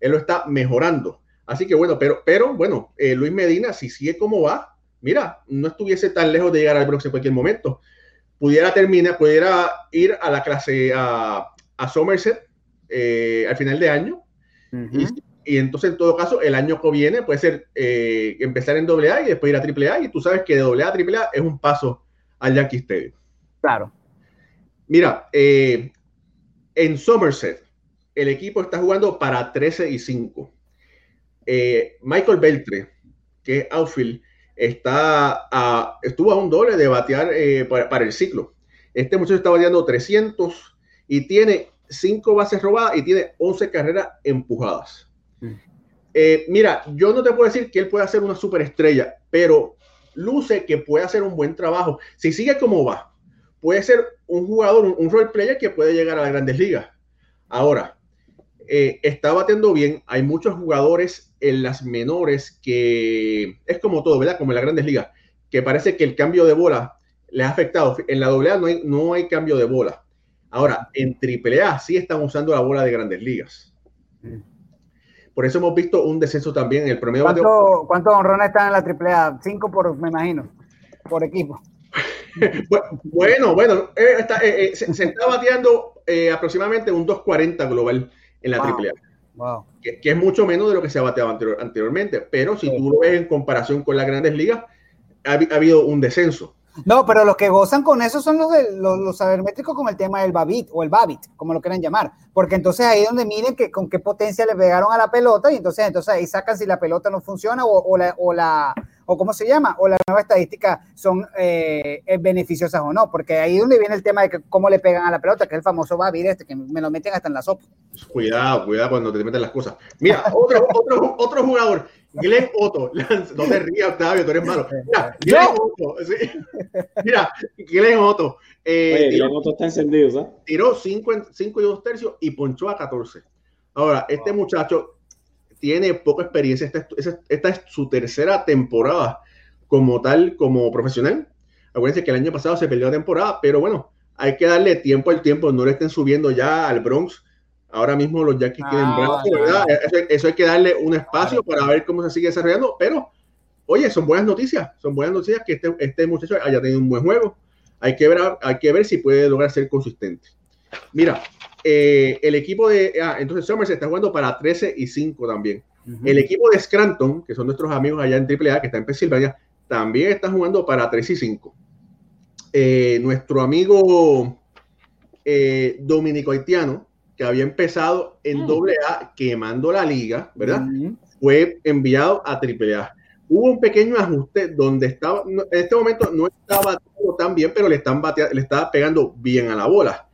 él lo está mejorando. Así que bueno, pero, pero bueno, eh, Luis Medina, si sigue como va, mira, no estuviese tan lejos de llegar al Bronx en cualquier momento. Pudiera terminar, pudiera ir a la clase a, a Somerset eh, al final de año. Y, entonces, en todo caso, el año que viene puede ser eh, empezar en AA y después ir a AAA. Y tú sabes que de AA a AAA es un paso al Yankee Stadium. Claro. Mira, en Somerset, el equipo está jugando para 13 y 5. Eh, Michael Beltre, que es outfield, está a, estuvo a un doble de batear eh, para, el ciclo. Este muchacho está bateando 300 y tiene 5 bases robadas y tiene 11 carreras empujadas. Mm. Eh, mira, yo no te puedo decir que él pueda ser una superestrella, pero luce que puede hacer un buen trabajo. Si sigue como va, puede ser un jugador, un, role player que puede llegar a las grandes ligas. Ahora, eh, está batiendo bien. Hay muchos jugadores en las menores que es como todo, ¿verdad? Como en las grandes ligas, que parece que el cambio de bola le ha afectado. En la AA no hay, no hay cambio de bola. Ahora, en AAA sí están usando la bola de grandes ligas. Por eso hemos visto un descenso también en el promedio. ¿Cuántos honrones están en la AAA? Cinco por, me imagino, por equipo. bueno, bueno, eh, eh, eh, se, está bateando aproximadamente un 2.40 global en la AAA. Que, es mucho menos de lo que se ha bateado anteriormente. Pero si tú lo ves en comparación con las grandes ligas, ha, habido un descenso. No, pero los que gozan con eso son los, de, los, los sabermétricos con el tema del Babit o el Babit, como lo quieran llamar. Porque entonces ahí es donde miren que, con qué potencia le pegaron a la pelota y entonces, entonces ahí sacan si la pelota no funciona o, la, o la o cómo se llama, o las nuevas estadísticas son eh, beneficiosas o no, porque ahí es donde viene el tema de que cómo le pegan a la pelota, que es el famoso Babi este, que me lo meten hasta en la sopa. Cuidado, cuidado cuando te meten las cosas. Mira, otro, otro, otro jugador, Glenn Otto, no te rías, Octavio, tú eres malo. Mira, Glenn Otto, sí. Mira, Glenn Otto. Eh, Glenn Otto está encendido, ¿sabes? Tiró 5 y 2 tercios y ponchó a 14. Ahora, este muchacho tiene poca experiencia. Esta, es su tercera temporada como tal, como profesional. Acuérdense que el año pasado se perdió la temporada, pero bueno, hay que darle tiempo al tiempo. No le estén subiendo ya al Bronx. Ahora mismo los Yankees tienen ah, ¿verdad? Eso, hay que darle un espacio para ver cómo se sigue desarrollando. Pero, oye, son buenas noticias. Son buenas noticias que este, este muchacho haya tenido un buen juego. Hay que ver, hay que ver si puede lograr ser consistente. Mira, eh, el equipo de. Ah, entonces Summers está jugando para 13 y 5 también. El equipo de Scranton, que son nuestros amigos allá en AAA, que está en Pensilvania, también está jugando para 3 y 5. Eh, nuestro amigo eh, Dominico Haitiano, que había empezado en AA mm. quemando la liga, ¿verdad? Fue enviado a AAA hubo un pequeño ajuste donde estaba, en este momento no estaba tan bien, pero le, están le estaba pegando bien a la bola.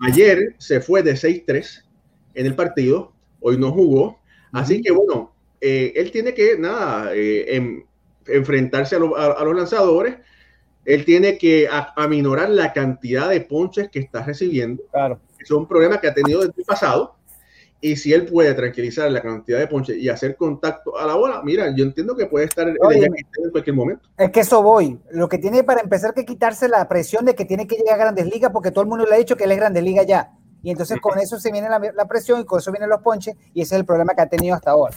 Ayer se fue de 6-3 en el partido, hoy no jugó, así que bueno, eh, él tiene que, nada, eh, enfrentarse a, los lanzadores, él tiene que aminorar la cantidad de ponches que está recibiendo. Claro. Es un problema que ha tenido desde el pasado y si él puede tranquilizar la cantidad de ponche y hacer contacto a la bola, mira, yo entiendo que puede estar en, cualquier momento. Es que eso voy. Lo que tiene para empezar que quitarse la presión de que tiene que llegar a Grandes Ligas, porque todo el mundo le ha dicho que él es Grandes Ligas ya. Y entonces con eso se viene la, presión y con eso vienen los ponches, y ese es el problema que ha tenido hasta ahora.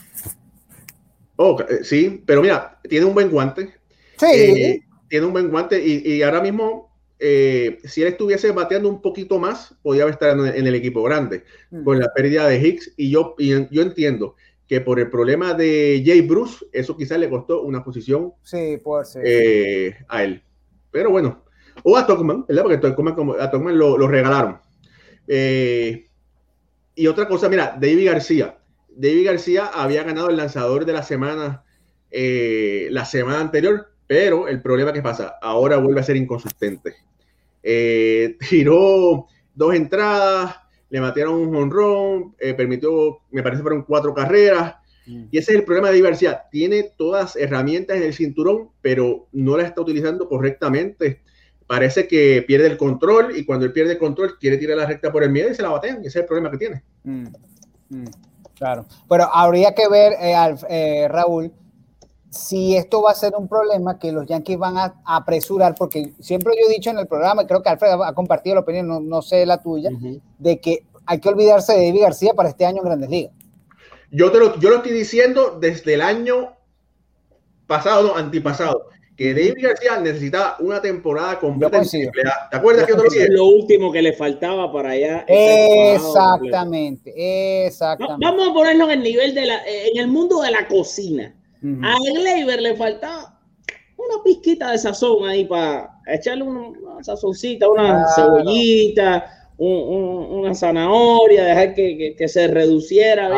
Oh, eh, sí, pero mira, tiene un buen guante. Sí. Eh, tiene un buen guante y, y ahora mismo eh, si él estuviese bateando un poquito más, podría estar en, el equipo grande, mm. con la pérdida de Hicks. Y yo, yo entiendo que por el problema de Jay Bruce, eso quizás le costó una posición sí, eh, a él. Pero bueno, o a Tocman, ¿verdad? Porque a Tocman lo, regalaron. Eh, y otra cosa, mira, David García. David García había ganado el lanzador de la semana la semana anterior, pero el problema que pasa, ahora vuelve a ser inconsistente. Eh, tiró dos entradas, le mataron un honrón, eh, permitió, me parece, fueron cuatro carreras. Mm. Y ese es el problema de diversidad. Tiene todas herramientas en el cinturón, pero no la está utilizando correctamente. Parece que pierde el control y cuando él pierde el control quiere tirar la recta por el miedo y se la batean. Ese es el problema que tiene. Mm. Mm. Claro. Pero habría que ver, eh, Raúl, si esto va a ser un problema que los Yankees van a apresurar, porque siempre yo he dicho en el programa, y creo que Alfred ha compartido la opinión, no, sé la tuya, de que hay que olvidarse de David García para este año en Grandes Ligas. Yo, te lo, yo lo estoy diciendo desde el año pasado, no, antipasado, que David García necesitaba una temporada completa. ¿Te acuerdas que otro Es lo último que le falaba para allá. Exactamente, exactamente. vamos a ponerlo en el nivel de la, en el mundo de la cocina. A Gleyber le faltaba una pizquita de sazón ahí para echarle una, sazoncita, una cebollita, una zanahoria, dejar que, se reduciera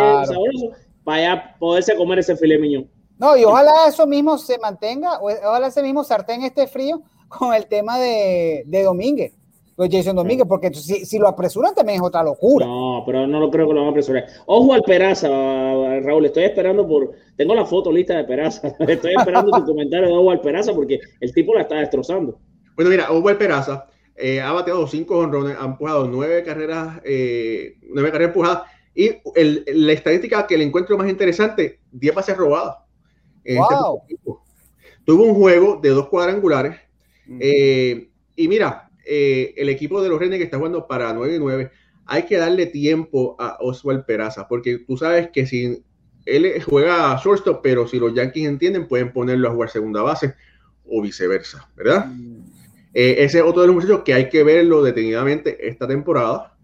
para ya poderse comer ese filet miñón. No, y ojalá eso mismo se mantenga, ojalá ese mismo sartén esté frío con el tema de, de Domínguez. Jason Domínguez, porque si, si, lo apresuran también es otra locura. No, pero no lo creo que lo van a apresurar. Ojo al Peraza, Raúl, estoy esperando por. Tengo la foto lista de Peraza. Estoy esperando tu comentario de Ojo al Peraza porque el tipo la está destrozando. Bueno, mira, Ojo al Peraza eh, ha bateado cinco honrones, ha empujado nueve carreras, eh, nueve carreras empujadas. Y el, la estadística que le encuentro más interesante, 10 bases robadas. Wow. Tuvo un juego de dos cuadrangulares. Eh, y mira, eh, el equipo de los Renegades está jugando para 9 y 9, hay que darle tiempo a Oswald Peraza, porque tú sabes que si él juega a shortstop, pero si los Yankees entienden, pueden ponerlo a jugar segunda base o viceversa, ¿verdad? Mm. Eh, ese es otro de los muchachos que hay que verlo detenidamente esta temporada.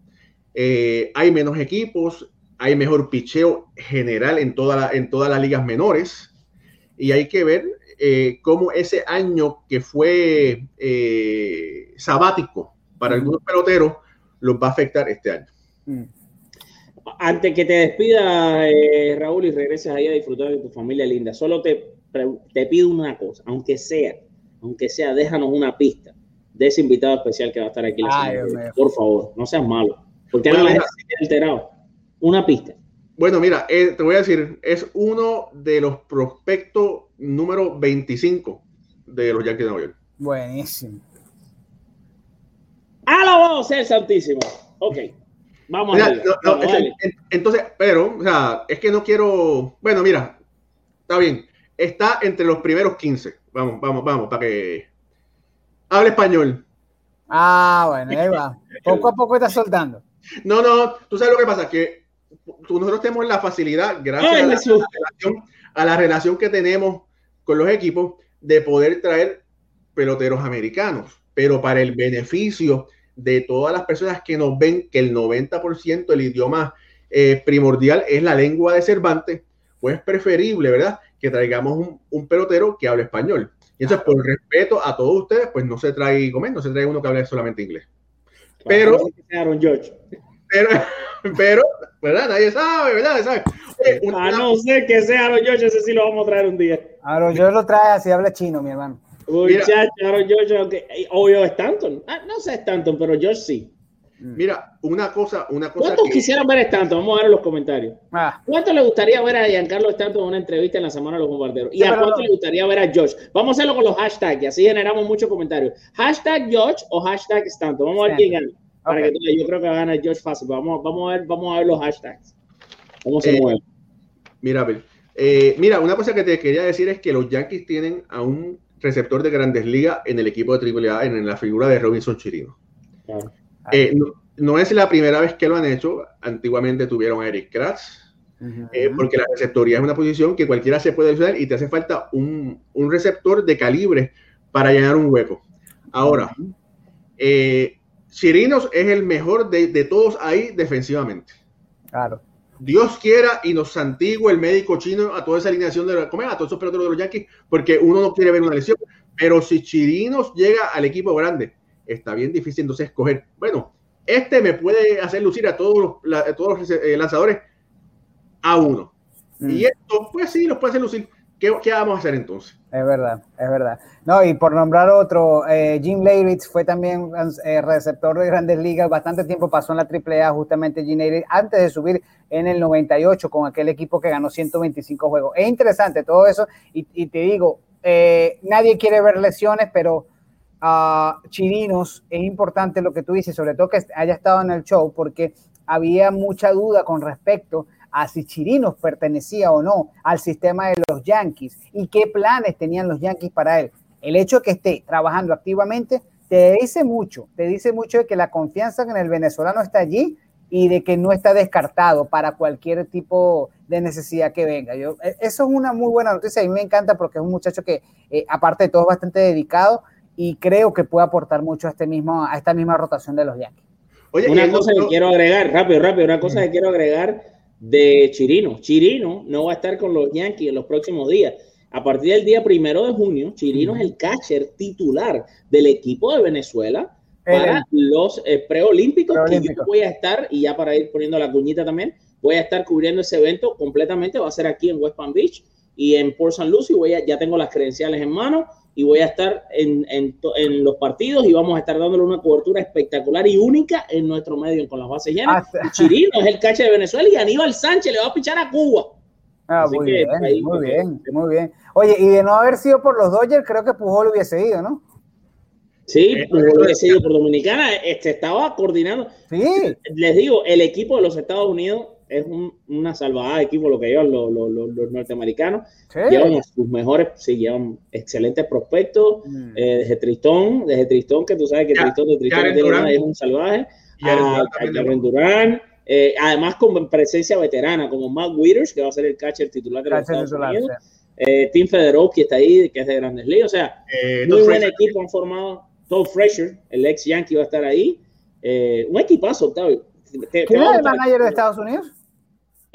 Eh, hay menos equipos, hay mejor picheo general en, toda en todas las ligas menores y hay que ver eh, cómo ese año que fue eh, sabático para algunos peloteros los va a afectar este año. Mm. Antes que te despida, eh, Raúl, y regreses ahí a disfrutar de tu familia linda, solo te, te pido una cosa, aunque sea, aunque sea, déjanos una pista de ese invitado especial que va a estar aquí. por favor, no seas malo, porque no la alterado. Una pista. Bueno, mira, te voy a decir, es uno de los prospectos número 25 de los Yankees de Nueva York. Buenísimo. vamos a ser santísimo. Ok. Vamos a ver. entonces, pero, o sea, es que no quiero. Bueno, mira, está bien. Está entre los primeros 15. Vamos, vamos, vamos, para que hable español. Ah, bueno, ahí va. Poco a poco está soltando. No, no, tú sabes lo que pasa, que nosotros tenemos la facilidad, gracias a la, relación, a la relación que tenemos con los equipos de poder traer peloteros americanos, pero para el beneficio de todas las personas que nos ven que el 90% del idioma eh, primordial es la lengua de Cervantes, pues es preferible, ¿verdad? Que traigamos un, pelotero que hable español. Y entonces, por respeto a todos ustedes, pues no se trae, no se trae uno que hable solamente inglés. Pero, pero, pero, ¿verdad? Nadie sabe, ¿verdad? ¿Sabe? a no ser que sea Aaron George, ese sí lo vamos a traer un día. Aaron George lo trae así, habla chino, mi hermano. Muchacho, Aaron George, aunque, obvio Stanton. Ah, no sé Stanton, pero George sí. Mm. Mira, una cosa, una cosa. ¿Cuántos quisieran ver a Stanton? Vamos a ver en los comentarios. Ah. ¿Cuánto le gustaría ver a Giancarlo Stanton en una entrevista en la semana de los bombarderos? ¿Y a cuánto le gustaría ver a George? Vamos a hacerlo con los hashtags y así generamos muchos comentarios. Hashtag George o hashtag Stanton. Vamos a ver quién gana. Para que, yo creo que va a ganar George fácil. Vamos, vamos, a ver, vamos a ver los hashtags. ¿Cómo se eh, mueve? Mira, eh, mira, una cosa que te quería decir es que los Yankees tienen a un receptor de grandes ligas en el equipo de AAA, en, la figura de Robinson Chirino. Eh, no, es la primera vez que lo han hecho. Antiguamente tuvieron a Eric Kratz, eh, porque la receptoría es una posición que cualquiera se puede usar y te hace falta un, receptor de calibre para llenar un hueco. Ahora, Chirinos es el mejor de, de todos ahí defensivamente. Claro. Dios quiera y nos santigue el médico chino a toda esa alineación de, a todos esos peloteros de los Yankees, porque uno no quiere ver una lesión. Pero si Chirinos llega al equipo grande, está bien difícil entonces escoger. Bueno, este me puede hacer lucir a todos los, todos los eh, lanzadores a uno. Mm. Y esto, pues sí, los puede hacer lucir. ¿Qué, vamos a hacer entonces? Es verdad, es verdad. No, y por nombrar otro, eh, Jim Leiritz fue también eh, receptor de grandes ligas, bastante tiempo pasó en la AAA justamente Jim Leiritz, antes de subir en el 98 con aquel equipo que ganó 125 juegos. Es interesante todo eso y, te digo, eh, nadie quiere ver lesiones, pero uh, Chirinos es importante lo que tú dices, sobre todo que haya estado en el show, porque había mucha duda con respecto a si Chirinos pertenecía o no al sistema de los Yankees y qué planes tenían los Yankees para él. El hecho de que esté trabajando activamente te dice mucho, te dice mucho de que la confianza en el venezolano está allí y de que no está descartado para cualquier tipo de necesidad que venga. Yo, e, eso es una muy buena noticia, a mí me encanta porque es un muchacho que, eh, aparte de todo, es bastante dedicado y creo que puede aportar mucho a, este mismo, a esta misma rotación de los Yankees. Oye, una cosa que quiero agregar, rápido, rápido, una cosa que quiero agregar de Chirino. Chirino no va a estar con los Yankees en los próximos días. A partir del día primero de junio, Chirino es el catcher titular del equipo de Venezuela para los eh, preolímpicos, que yo voy a estar, y ya para ir poniendo la cuñita también, voy a estar cubriendo ese evento completamente, va a ser aquí en West Palm Beach y en Port St. Lucie, voy a, ya tengo las credenciales en mano y voy a estar en, en, en, los partidos y vamos a estar dándole una cobertura espectacular y única en nuestro medio con las bases llenas. Ah, Chirino es el cache de Venezuela y Aníbal Sánchez le va a pichar a Cuba. Ah, muy, bien, muy bien, muy bien. Oye, y de no haber sido por los Dodgers, creo que Pujol hubiese ido, ¿no? Sí, eh, Pujol hubiese ido por Dominicana. Este, estaba coordinando. Sí. Les digo, el equipo de los Estados Unidos es una salvada de equipo lo que llevan los, norteamericanos. Llevan a sus mejores, sí, llevan excelentes prospectos. Mm. Eh, desde Tristón, desde Tristón, que tú sabes que Tristón de Tristón es un salvaje. A, Karen Durán. Eh, además, con presencia veterana, como Matt Withers, que va a ser el catcher titular de los Estados Unidos. Eh, Tim Federowski está ahí, que es de Grandes Ligas. O sea, muy buen equipo han formado. Todd Fresher, el ex Yankee, va a estar ahí. un equipazo, Octavio. ¿Quién es el manager de Estados Unidos?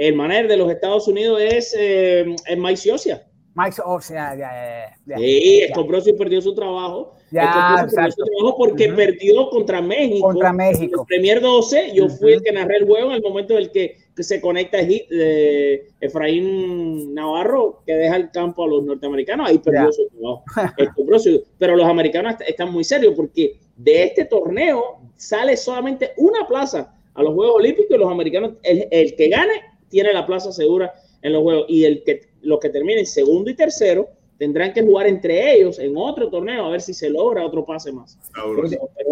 El manager de los Estados Unidos es, eh, Mike Siosia. Mike, o sea, ya, ya, Sí, y perdió su trabajo. Ya, su trabajo porque perdió contra México. Contra México. En el Premier 12, yo fui el que narré el juego en el momento en el que, se conecta eh, Efraín Navarro, que deja el campo a los norteamericanos. Ahí perdió su trabajo. Pero los americanos están muy serios porque de este torneo sale solamente una plaza a los Juegos Olímpicos y los americanos, el, el que gane tiene la plaza segura en los juegos. Y el que, los que terminen segundo y tercero tendrán que jugar entre ellos en otro torneo a ver si se logra otro pase más.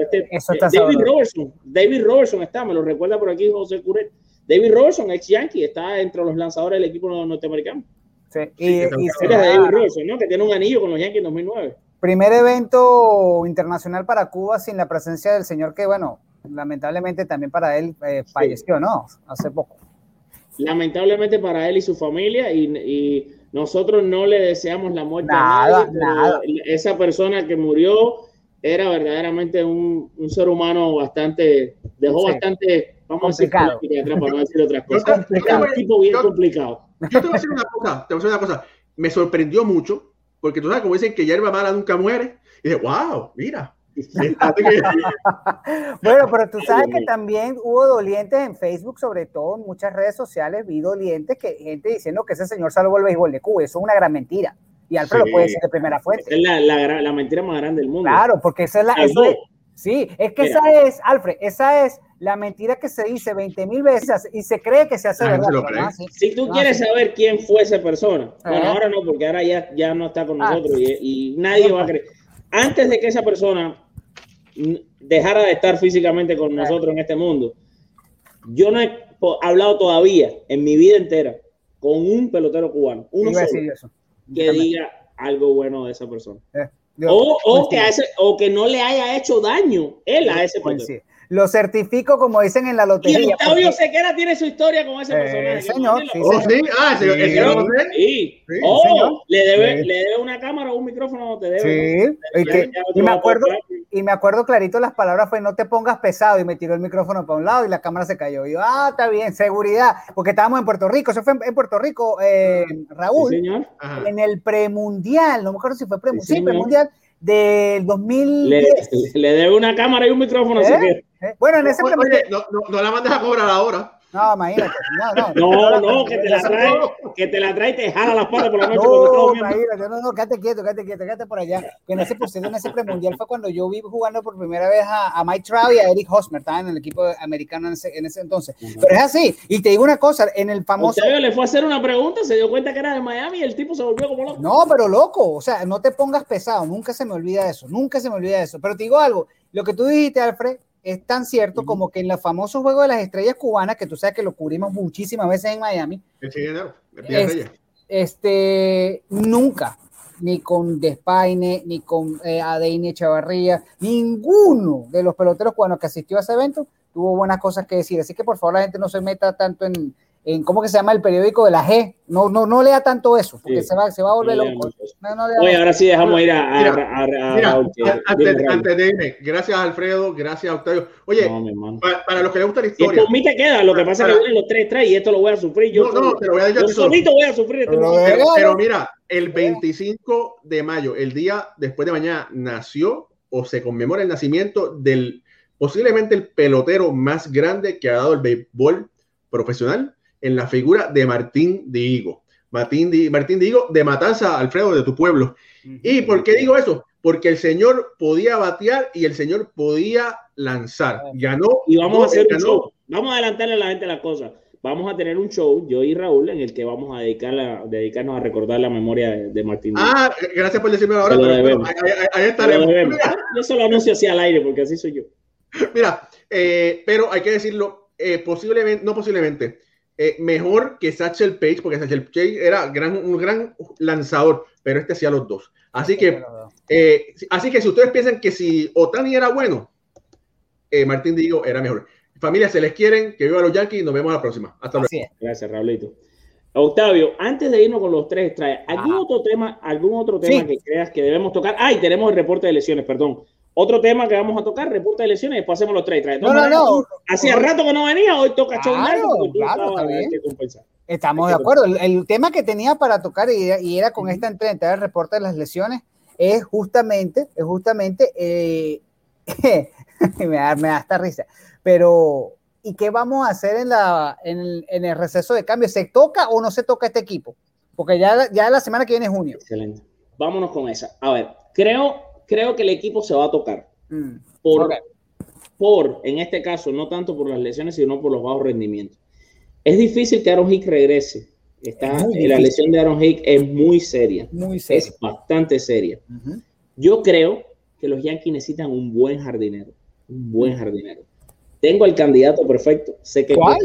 Este, eh, David Robertson, David Robertson está, me lo recuerda por aquí José Curet. David Robertson, ex Yankee, está entre los lanzadores del equipo norteamericano. Sí, y, David Robertson, ¿no? Que tiene un anillo con los Yankees en 2009. Primer evento internacional para Cuba sin la presencia del señor que, bueno, lamentablemente también para él eh, falleció, ¿no? Hace poco lamentablemente para él y su familia y, nosotros no le deseamos la muerte a nadie. Esa persona que murió era verdaderamente un, ser humano bastante, dejó bastante, vamos a decir, para no decir otras cosas. un tipo bien complicado. Yo te voy a decir una cosa, te voy a decir una cosa. Me sorprendió mucho, porque tú sabes, como dicen que hierba mala nunca muere. Y dije, wow, mira, bueno, pero tú sabes que también hubo dolientes en Facebook, sobre todo en muchas redes sociales, vi dolientes que gente diciendo que ese señor salvó el béisbol de Cuba. Eso es una gran mentira. Y Alfredo lo puede decir de primera fuente. Es la, la, la, mentira más grande del mundo. Claro, porque esa es la. Eso sí, es que esa es, Alfred, esa es la mentira que se dice 20 mil veces y se cree que se hace verdad. Si tú quieres saber quién fue esa persona, bueno, ahora no, porque ahora ya, ya no está con ah. nosotros y, y nadie va a creer. Antes de que esa persona dejara de estar físicamente con nosotros en este mundo. Yo no he hablado todavía en mi vida entera con un pelotero cubano, uno solo, que diga algo bueno de esa persona. Eh, o, o, que o que no le haya hecho daño él a ese pelotero. Lo certifico, como dicen en la lotería. Y Octavio Sequera tiene su historia con ese eh, personaje. Señor, sí, oh, sí, ah, sí, sí. Oh, le debe, le debe una cámara o un micrófono, te debe. Sí, y, me acuerdo, y me acuerdo clarito las palabras fue no te pongas pesado y me tiró el micrófono para un lado y la cámara se cayó. Y yo, ah, está bien, seguridad, porque estábamos en Puerto Rico, eso fue en, Puerto Rico, eh, Raúl, en el premundial, no me acuerdo si fue premundial, sí, premundial del 2000. Le, le, debe una cámara y un micrófono, que ¿Eh? Bueno, en ese oye, no, no, no, la mandes a cobrar ahora. No, imagínate. No, no, no, no que te la trae, que te la trae y te jala las patas por la noche. No, imagínate, no, no, quédate quieto, quédate quieto, quédate por allá. Que en ese proceso, en ese premundial fue cuando yo vi jugando por primera vez a, a Mike Trout y a Eric Hosmer, estaba en el equipo americano en ese, en ese entonces. Pero es así, y te digo una cosa, en el famoso. Usted le fue a hacer una pregunta, se dio cuenta que era de Miami y el tipo se volvió como loco. No, pero loco, o sea, no te pongas pesado, nunca se me olvida eso, nunca se me olvida eso. Pero te digo algo, lo que tú dijiste, Alfred, es tan cierto como que en los famosos Juegos de las Estrellas Cubanas, que tú sabes que lo cubrimos muchísimas veces en Miami, este, nunca, ni con Despaine, ni con eh, Adeine Chavarría, ninguno de los peloteros cubanos que asistió a ese evento tuvo buenas cosas que decir. Así que por favor la gente no se meta tanto en, en ¿cómo que se llama el periódico de la G? No, no, no lea tanto eso, porque se, va, se va a volver loco. Oye, ahora sí dejamos ir a, antes, de irme, gracias Alfredo, gracias Octavio. Oye, para, los que les gusta la historia. A mí te queda, lo que pasa es que los tres trae y esto lo voy a sufrir yo. No, no, pero voy a yo solito voy a sufrir. Este pero, pero mira, el 25 de mayo, el día después de mañana, nació o se conmemora el nacimiento del posiblemente el pelotero más grande que ha dado el béisbol profesional en la figura de Martín Digo. Martín, Di, Martín Digo de Matanza, Alfredo, de tu pueblo. ¿Y por qué digo eso? Porque el señor podía batear y el señor podía lanzar. Ganó. Y vamos a hacer un show. Vamos a adelantarle a la gente las cosas. Vamos a tener un show, yo y Raúl, en el que vamos a dedicarnos a recordar la memoria de, Martín. Ah, gracias por decirme ahora. ahí, estaremos. Yo solo anuncio así al aire porque así soy yo. Mira, eh, pero hay que decirlo, eh, posiblemente, no posiblemente, eh, mejor que Satchel Page, porque Satchel Page era un gran lanzador, pero este hacía los dos. Así que, eh, así que si ustedes piensan que si Otani era bueno, eh, Martín Digo era mejor. Familia, se les quieren, que viva los Yankees, nos vemos la próxima. Hasta luego. Gracias, Raulito. Octavio, antes de irnos con los tres trae ¿algún otro tema, algún otro tema que creas que debemos tocar? Ay, tenemos el reporte de lesiones, perdón. Otro tema que vamos a tocar, reporte de lesiones, y después hacemos los tres. No, no, no. Hacía rato que no venía, hoy toca claro, claro, Estamos de acuerdo. El, tema que tenía para tocar y, era con esta entrega el reporte de las lesiones es justamente, es justamente, eh, me, da, me da esta risa, pero ¿y qué vamos a hacer en, la, en, el, en el receso de cambio? ¿Se toca o no se toca este equipo? Porque ya, ya la semana que viene es junio. Excelente. Vámonos con esa. A ver, creo creo que el equipo se va a tocar. Mm, por, por, en este caso, no tanto por las lesiones, sino por los bajos rendimientos. Es difícil que Aaron Hicks regrese. Está, la lesión de Aaron Hicks es muy seria. Muy seria. Es bastante seria. Yo creo que los Yankees necesitan un buen jardinero. Un buen jardinero. Tengo el candidato perfecto. Sé que ¿Cuál?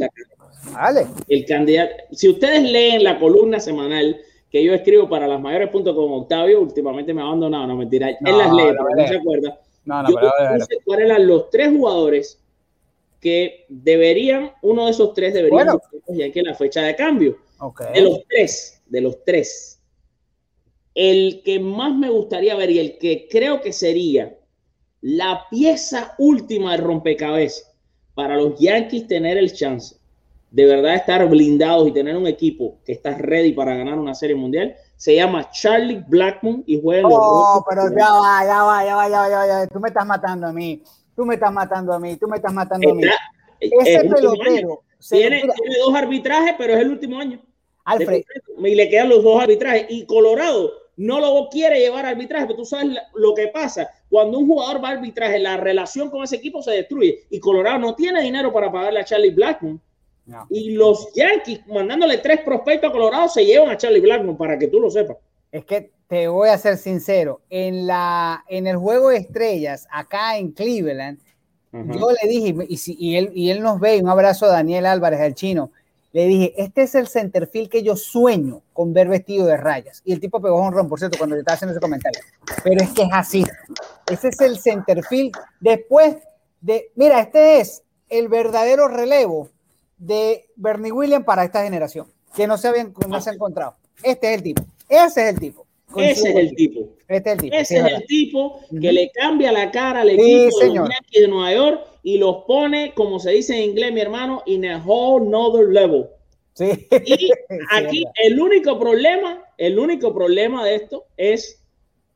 Vale. El candidato. Si ustedes leen la columna semanal que yo escribo para las mayores puntos con Octavio, últimamente me ha abandonado, no mentira, en las letras, no, se acuerda. No, no, yo puse cuáles eran los tres jugadores que deberían, uno de esos tres deberían bueno. ya que la fecha de cambio. De los tres, de los tres. El que más me gustaría ver y el que creo que sería la pieza última de rompecabezas para los Yankees tener el chance de verdad estar blindados y tener un equipo que está ready para ganar una serie mundial, se llama Charlie Blackmon y juega en los Oh, pero ya va, ya va, ya va, ya va, ya va, tú me estás matando a mí, tú me estás matando a mí, tú me estás matando a mí. Ese pelotero. Tiene, tiene, dos arbitrajes, pero es el último año. Alfred. Y le quedan los dos arbitrajes. Y Colorado no lo quiere llevar a arbitraje, pero tú sabes lo que pasa. Cuando un jugador va a arbitraje, la relación con ese equipo se destruye. Y Colorado no tiene dinero para pagarle a Charlie Blackmon. Y los Yankees, mandándole tres prospectos a Colorado, se llevan a Charlie Blackmon, para que tú lo sepas. Es que te voy a ser sincero, en, la, en el juego de estrellas, acá en Cleveland, yo le dije, y, y, él, y él nos ve, un abrazo a Daniel Álvarez, el chino, le dije, este es el centerfield que yo sueño con ver vestido de rayas. Y el tipo pegó un ron, por cierto, cuando le estaba haciendo ese comentario. Pero es que es así. Ese es el centerfield. Después de, mira, este es el verdadero relevo de Bernie Williams para esta generación, que no se, habían, no se ha encontrado. Este es el tipo. Ese es el tipo. Ese es el tipo. Este es el tipo. Ese es, el tipo que le cambia la cara al equipo de los de Nueva York y los pone, como se dice en inglés, mi hermano, in a whole nother level. Sí. Y aquí el único problema, el único problema de esto es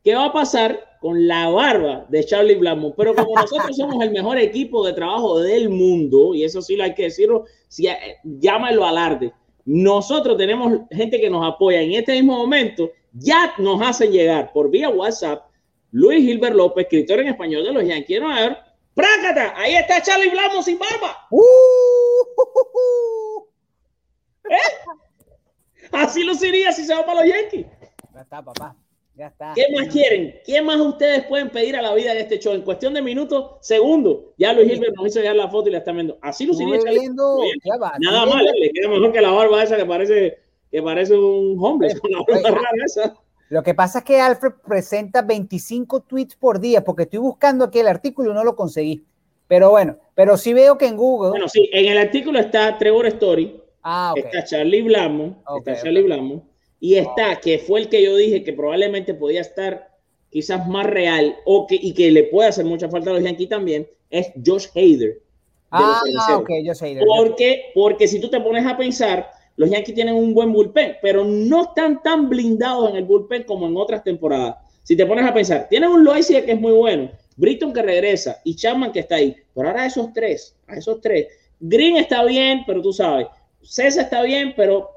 qué va a pasar con la barba de Charlie Blackmon. Pero como nosotros somos el mejor equipo de trabajo del mundo, y eso sí lo hay que decirlo, si, eh, llámalo alarde. Nosotros tenemos gente que nos apoya en este mismo momento, ya nos hacen llegar por vía WhatsApp Luis Gilbert López, escritor en español de los Yankees a ver, ¡Prácata! Ahí está Charlie Blackmon sin barba. Uh, ¿Eh? Así lo sería si se va para los Yankees. Ya está, papá. Ya está. ¿Qué más quieren? ¿Qué más ustedes pueden pedir a la vida de este show? En cuestión de minutos, segundos. Ya Luis Gilbert nos hizo ya la foto y la están viendo. Así lo sigue viendo. Nada mal, le queda mejor que la barba esa que parece, que parece un hombre. Lo que pasa es que Alfred presenta 25 tweets por día, porque estoy buscando aquí el artículo y no lo conseguí. Pero bueno, pero sí veo que en Google. Bueno, sí, en el artículo está Trevor Story, ah, está Charlie Blamo, está Charlie Blamo, y está, que fue el que yo dije que probablemente podía estar quizás más real o que, y que le puede hacer mucha falta a los Yankees también, es Josh Hader. Ah, ok, Josh Hader. Porque, porque si tú te pones a pensar, los Yankees tienen un buen bullpen, pero no están tan blindados en el bullpen como en otras temporadas. Si te pones a pensar, tienen un Loaiza que es muy bueno, Britton que regresa y Chapman que está ahí, pero ahora esos tres, a esos tres, Green está bien, pero tú sabes, César está bien, pero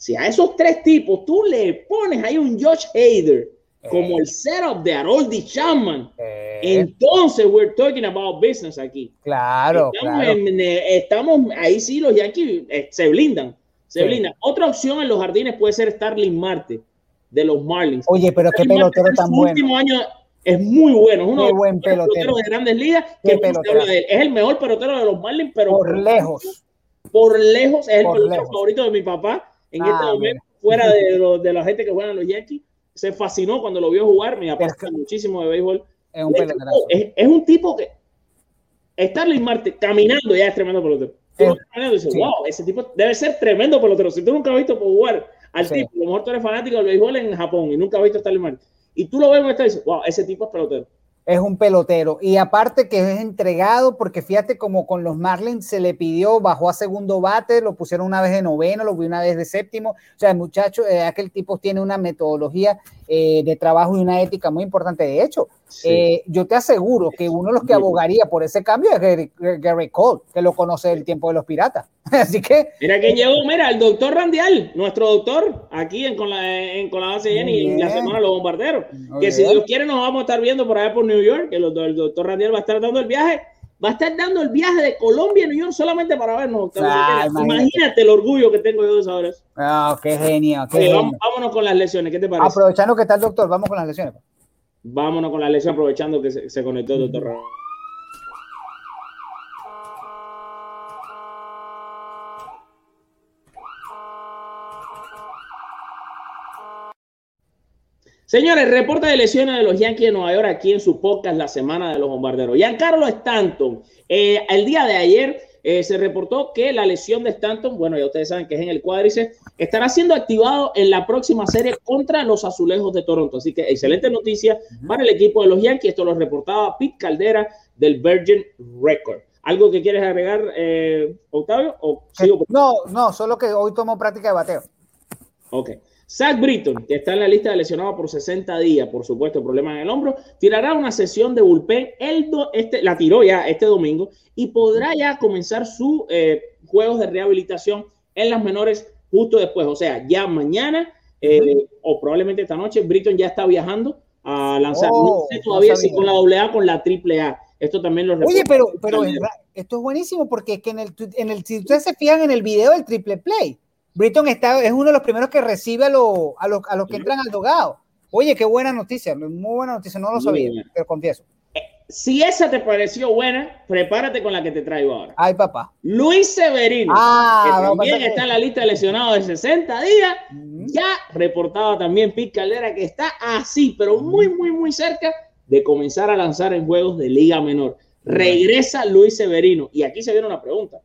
si a esos tres tipos tú le pones ahí un Josh Hader como el setup de Haroldi Chapman, eh. entonces we're talking about business aquí. Claro, estamos, claro. Eh, estamos ahí sí los Yankees eh, se blindan, se blindan. Otra opción en los jardines puede ser Starling Marte de los Marlins. Oye, pero qué pelotero tan bueno. Último año es muy bueno, es uno de buen pelotero. de grandes ligas que Es el mejor pelotero de los Marlins, pero por lejos. Por lejos es el pelotero favorito de mi papá en este ah, momento, fuera de, de, la gente que juega en los Yankees. Se fascinó cuando lo vio jugar, me apasiona muchísimo de béisbol. Es un, es, es un tipo que Starling Marte caminando ya es tremendo pelotero. wow, ese tipo debe ser tremendo pelotero. Si tú nunca has visto jugar al tipo, a lo mejor tú eres fanático del béisbol en Japón y nunca has visto a Starling Marte, y tú lo ves en esta y dices, wow, ese tipo es pelotero es un pelotero. Y aparte que es entregado, porque fíjate como con los Marlins se le pidió, bajó a segundo bate, lo pusieron una vez de noveno, lo vi una vez de séptimo. O sea, el muchacho, eh, aquel tipo tiene una metodología eh, de trabajo y una ética muy importante. De hecho, eh, yo te aseguro que uno de los que abogaría por ese cambio es Gary, Cole, que lo conoce del tiempo de los piratas. Así que. Mira quién llegó, mira, el doctor Randial, nuestro doctor, aquí en, con, la, en, con la base y en la semana los bombarderos. que si Dios quiere, nos vamos a estar viendo por allá por New York, que el, el doctor Randial va a estar dando el viaje va a estar dando el viaje de Colombia a New York solamente para vernos. imagínate. el orgullo que tengo yo de saber eso. Ah, qué genial. vámonos con las lesiones, ¿qué te parece? Aprovechando que está el doctor, vamos con las lesiones. Vámonos con las lesiones, aprovechando que se, conectó el doctor. Señores, reporta de lesiones de los Yankees de Nueva York aquí en su podcast La Semana de los Bombarderos. Giancarlo Stanton, eh, el día de ayer eh, se reportó que la lesión de Stanton, bueno, ya ustedes saben que es en el cuádriceps, estará siendo activado en la próxima serie contra los Azulejos de Toronto. Así que excelente noticia para el equipo de los Yankees. Esto lo reportaba Pete Caldera del Virgin Record. ¿Algo que quieres agregar, eh, Octavio? O No, no, solo que hoy tomo práctica de bateo. Ok. Zach Britton, que está en la lista de lesionados por 60 días, por supuesto, problema en el hombro, tirará una sesión de bullpen, el este, la tiró ya este domingo y podrá ya comenzar sus eh, juegos de rehabilitación en las menores justo después. O sea, ya mañana eh, o probablemente esta noche, Britton ya está viajando a lanzar. no oh, sé todavía si con la AA o con la AAA. Esto también lo Oye, pero, pero esto es buenísimo porque es que en el, en el, si ustedes se fijan en el video del triple play, Britton está, es uno de los primeros que recibe a, los, a los que entran al dogado. Oye, qué buena noticia, muy buena noticia, no lo sabía, te lo confieso. Eh, si esa te pareció buena, prepárate con la que te traigo ahora. Ay, papá. Luis Severino, ah, que también está en la lista de lesionados de 60 días, ya reportaba también Pete Caldera que está así, pero muy, muy, muy cerca de comenzar a lanzar en juegos de Liga Menor. Regresa Luis Severino. Y aquí se viene una pregunta.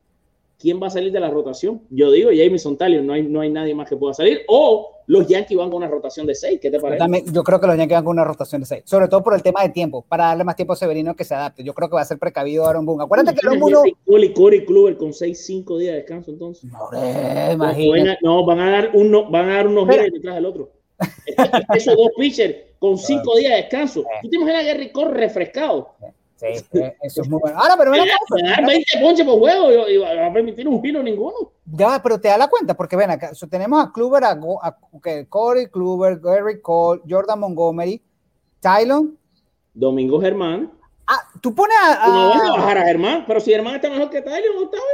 ¿Quién va a salir de la rotación? Yo digo Jameson Taylor, no hay, no hay nadie más que pueda salir. O los Yankees van con una rotación de seis, ¿qué te parece? Yo, creo que los Yankees van con una rotación de seis, sobre todo por el tema de tiempo, para darle más tiempo a Severino que se adapte. Yo creo que va a ser precavido Aaron Boone. Acuérdate que Aaron Boone... Corey Kluber con seis, cinco días de descanso entonces. No, imagínate. no, van a dar, uno, van a dar unos días detrás del otro. Esos dos pitchers con cinco días de descanso. ¿Tú te imaginas a Gary Cole refrescado? Sí, eh, eso es muy bueno. Ahora, pero ven acá. 20 ponches por juego y, va a permitir un pino ninguno. Ya, pero te da la cuenta, porque ven acá, tenemos a Kluber, a, Corey Kluber, Gary Cole, Jordan Montgomery, Tylon. Domingo Germán. Ah, tú pones a. No vas a bajar a Germán, pero si Germán está mejor que Tylon, Octavio.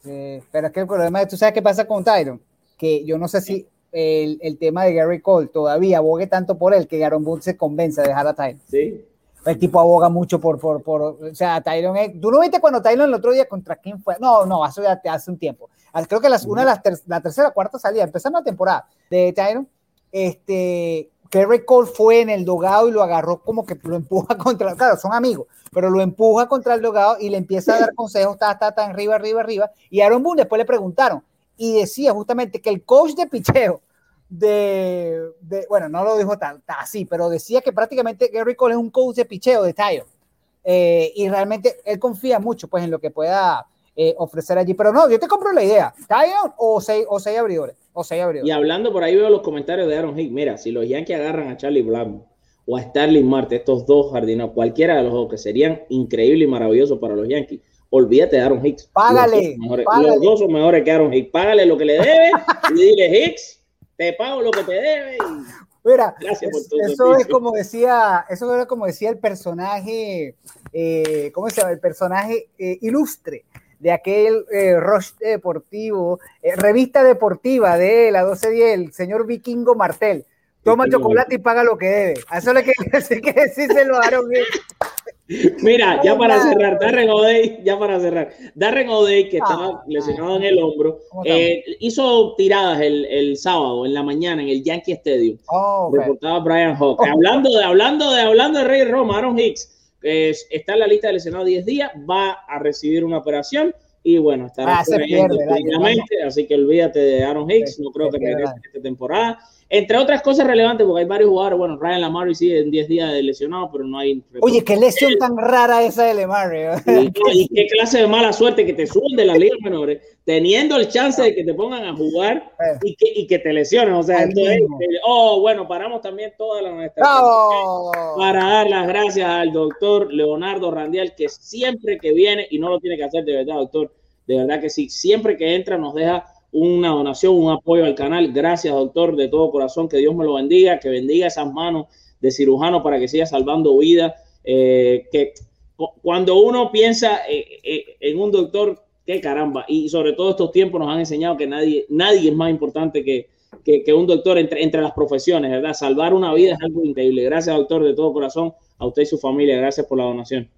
Sí, pero es que el problema es, ¿tú sabes qué pasa con Tylon? Que yo no sé si el, el, tema de Gary Cole todavía abogue tanto por él que Aaron Boone se convence de dejar a Tyron. Sí. El tipo aboga mucho por, por, por o sea, Tyron, ¿tú no viste cuando Tyron el otro día contra quién fue? No, no, hace, hace un tiempo. Creo que las, una de las, ter, la tercera, cuarta salida, empezando la temporada de Tyron, este, Gary Cole fue en el dogado y lo agarró como que lo empuja contra, claro, son amigos, pero lo empuja contra el dogado y le empieza a dar consejos, está, está, está, arriba, arriba, arriba. Y Aaron Boone después le preguntaron y decía justamente que el coach de picheo de, de, bueno, no lo dijo tan, así, pero decía que prácticamente Gary Cole es un coach de picheo de Tyron. Eh, y realmente él confía mucho pues en lo que pueda eh, ofrecer allí. Pero no, yo te compro la idea. Tyron o seis, o seis abridores. O seis abridores. Y hablando por ahí veo los comentarios de Aaron Hicks. Mira, si los Yankees agarran a Charlie Blanco o a Starling Marte, estos dos jardineros, cualquiera de los dos que serían increíbles y maravillosos para los Yankees, olvídate de Aaron Hicks. Págale los, mejores, págale. los dos son mejores que Aaron Hicks. Págale lo que le debe y dile, Hicks, te pago lo que te debe. Y... Mira, Gracias por eso es como decía, eso era como decía el personaje, eh, ¿cómo se llama? El personaje eh, ilustre de aquel eh, Rush deportivo, eh, revista deportiva de la 1210, el señor Vikingo Martel. Toma Vikingo chocolate y paga lo que debe. A eso le que, que decírselo a Aaron. Mira, ya para cerrar, Darren O'Day, ya para cerrar, Darren O'Day, que estaba Ah, lesionado en el hombro, eh, hizo tiradas el, el sábado en la mañana en el Yankee Stadium. Oh. Reportaba Brian Hawk. Oh. Hablando de, hablando de, hablando de Rey Roma, Aaron Hicks eh, está en la lista de lesionados 10 días, va a recibir una operación y bueno, estará Ah, se pierde así que olvídate de Aaron Hicks, Se- no creo que regrese esta temporada. Entre otras cosas relevantes, porque hay varios jugadores, bueno, Ryan Lamar sigue en 10 días de lesionado, pero no hay... Oye, qué lesión tan rara esa de Lemar. ¿eh? Y, y qué clase de mala suerte que te suben de las ligas menores, teniendo el chance de que te pongan a jugar y que, y que te lesionen. O sea, entonces, eh, oh, bueno, paramos también toda la nuestra ¡Bravo! para dar las gracias al doctor Leonardo Randial, que siempre que viene, y no lo tiene que hacer de verdad, doctor, de verdad que sí, siempre que entra nos deja una donación, un apoyo al canal. Gracias, doctor, de todo corazón, que Dios me lo bendiga, que bendiga esas manos de cirujano para que siga salvando vidas. Eh, que cu- cuando uno piensa eh, eh, en un doctor, qué caramba, y sobre todo estos tiempos nos han enseñado que nadie, nadie es más importante que, que, que un doctor entre, entre las profesiones, ¿verdad? Salvar una vida es algo increíble. Gracias, doctor, de todo corazón, a usted y su familia. Gracias por la donación.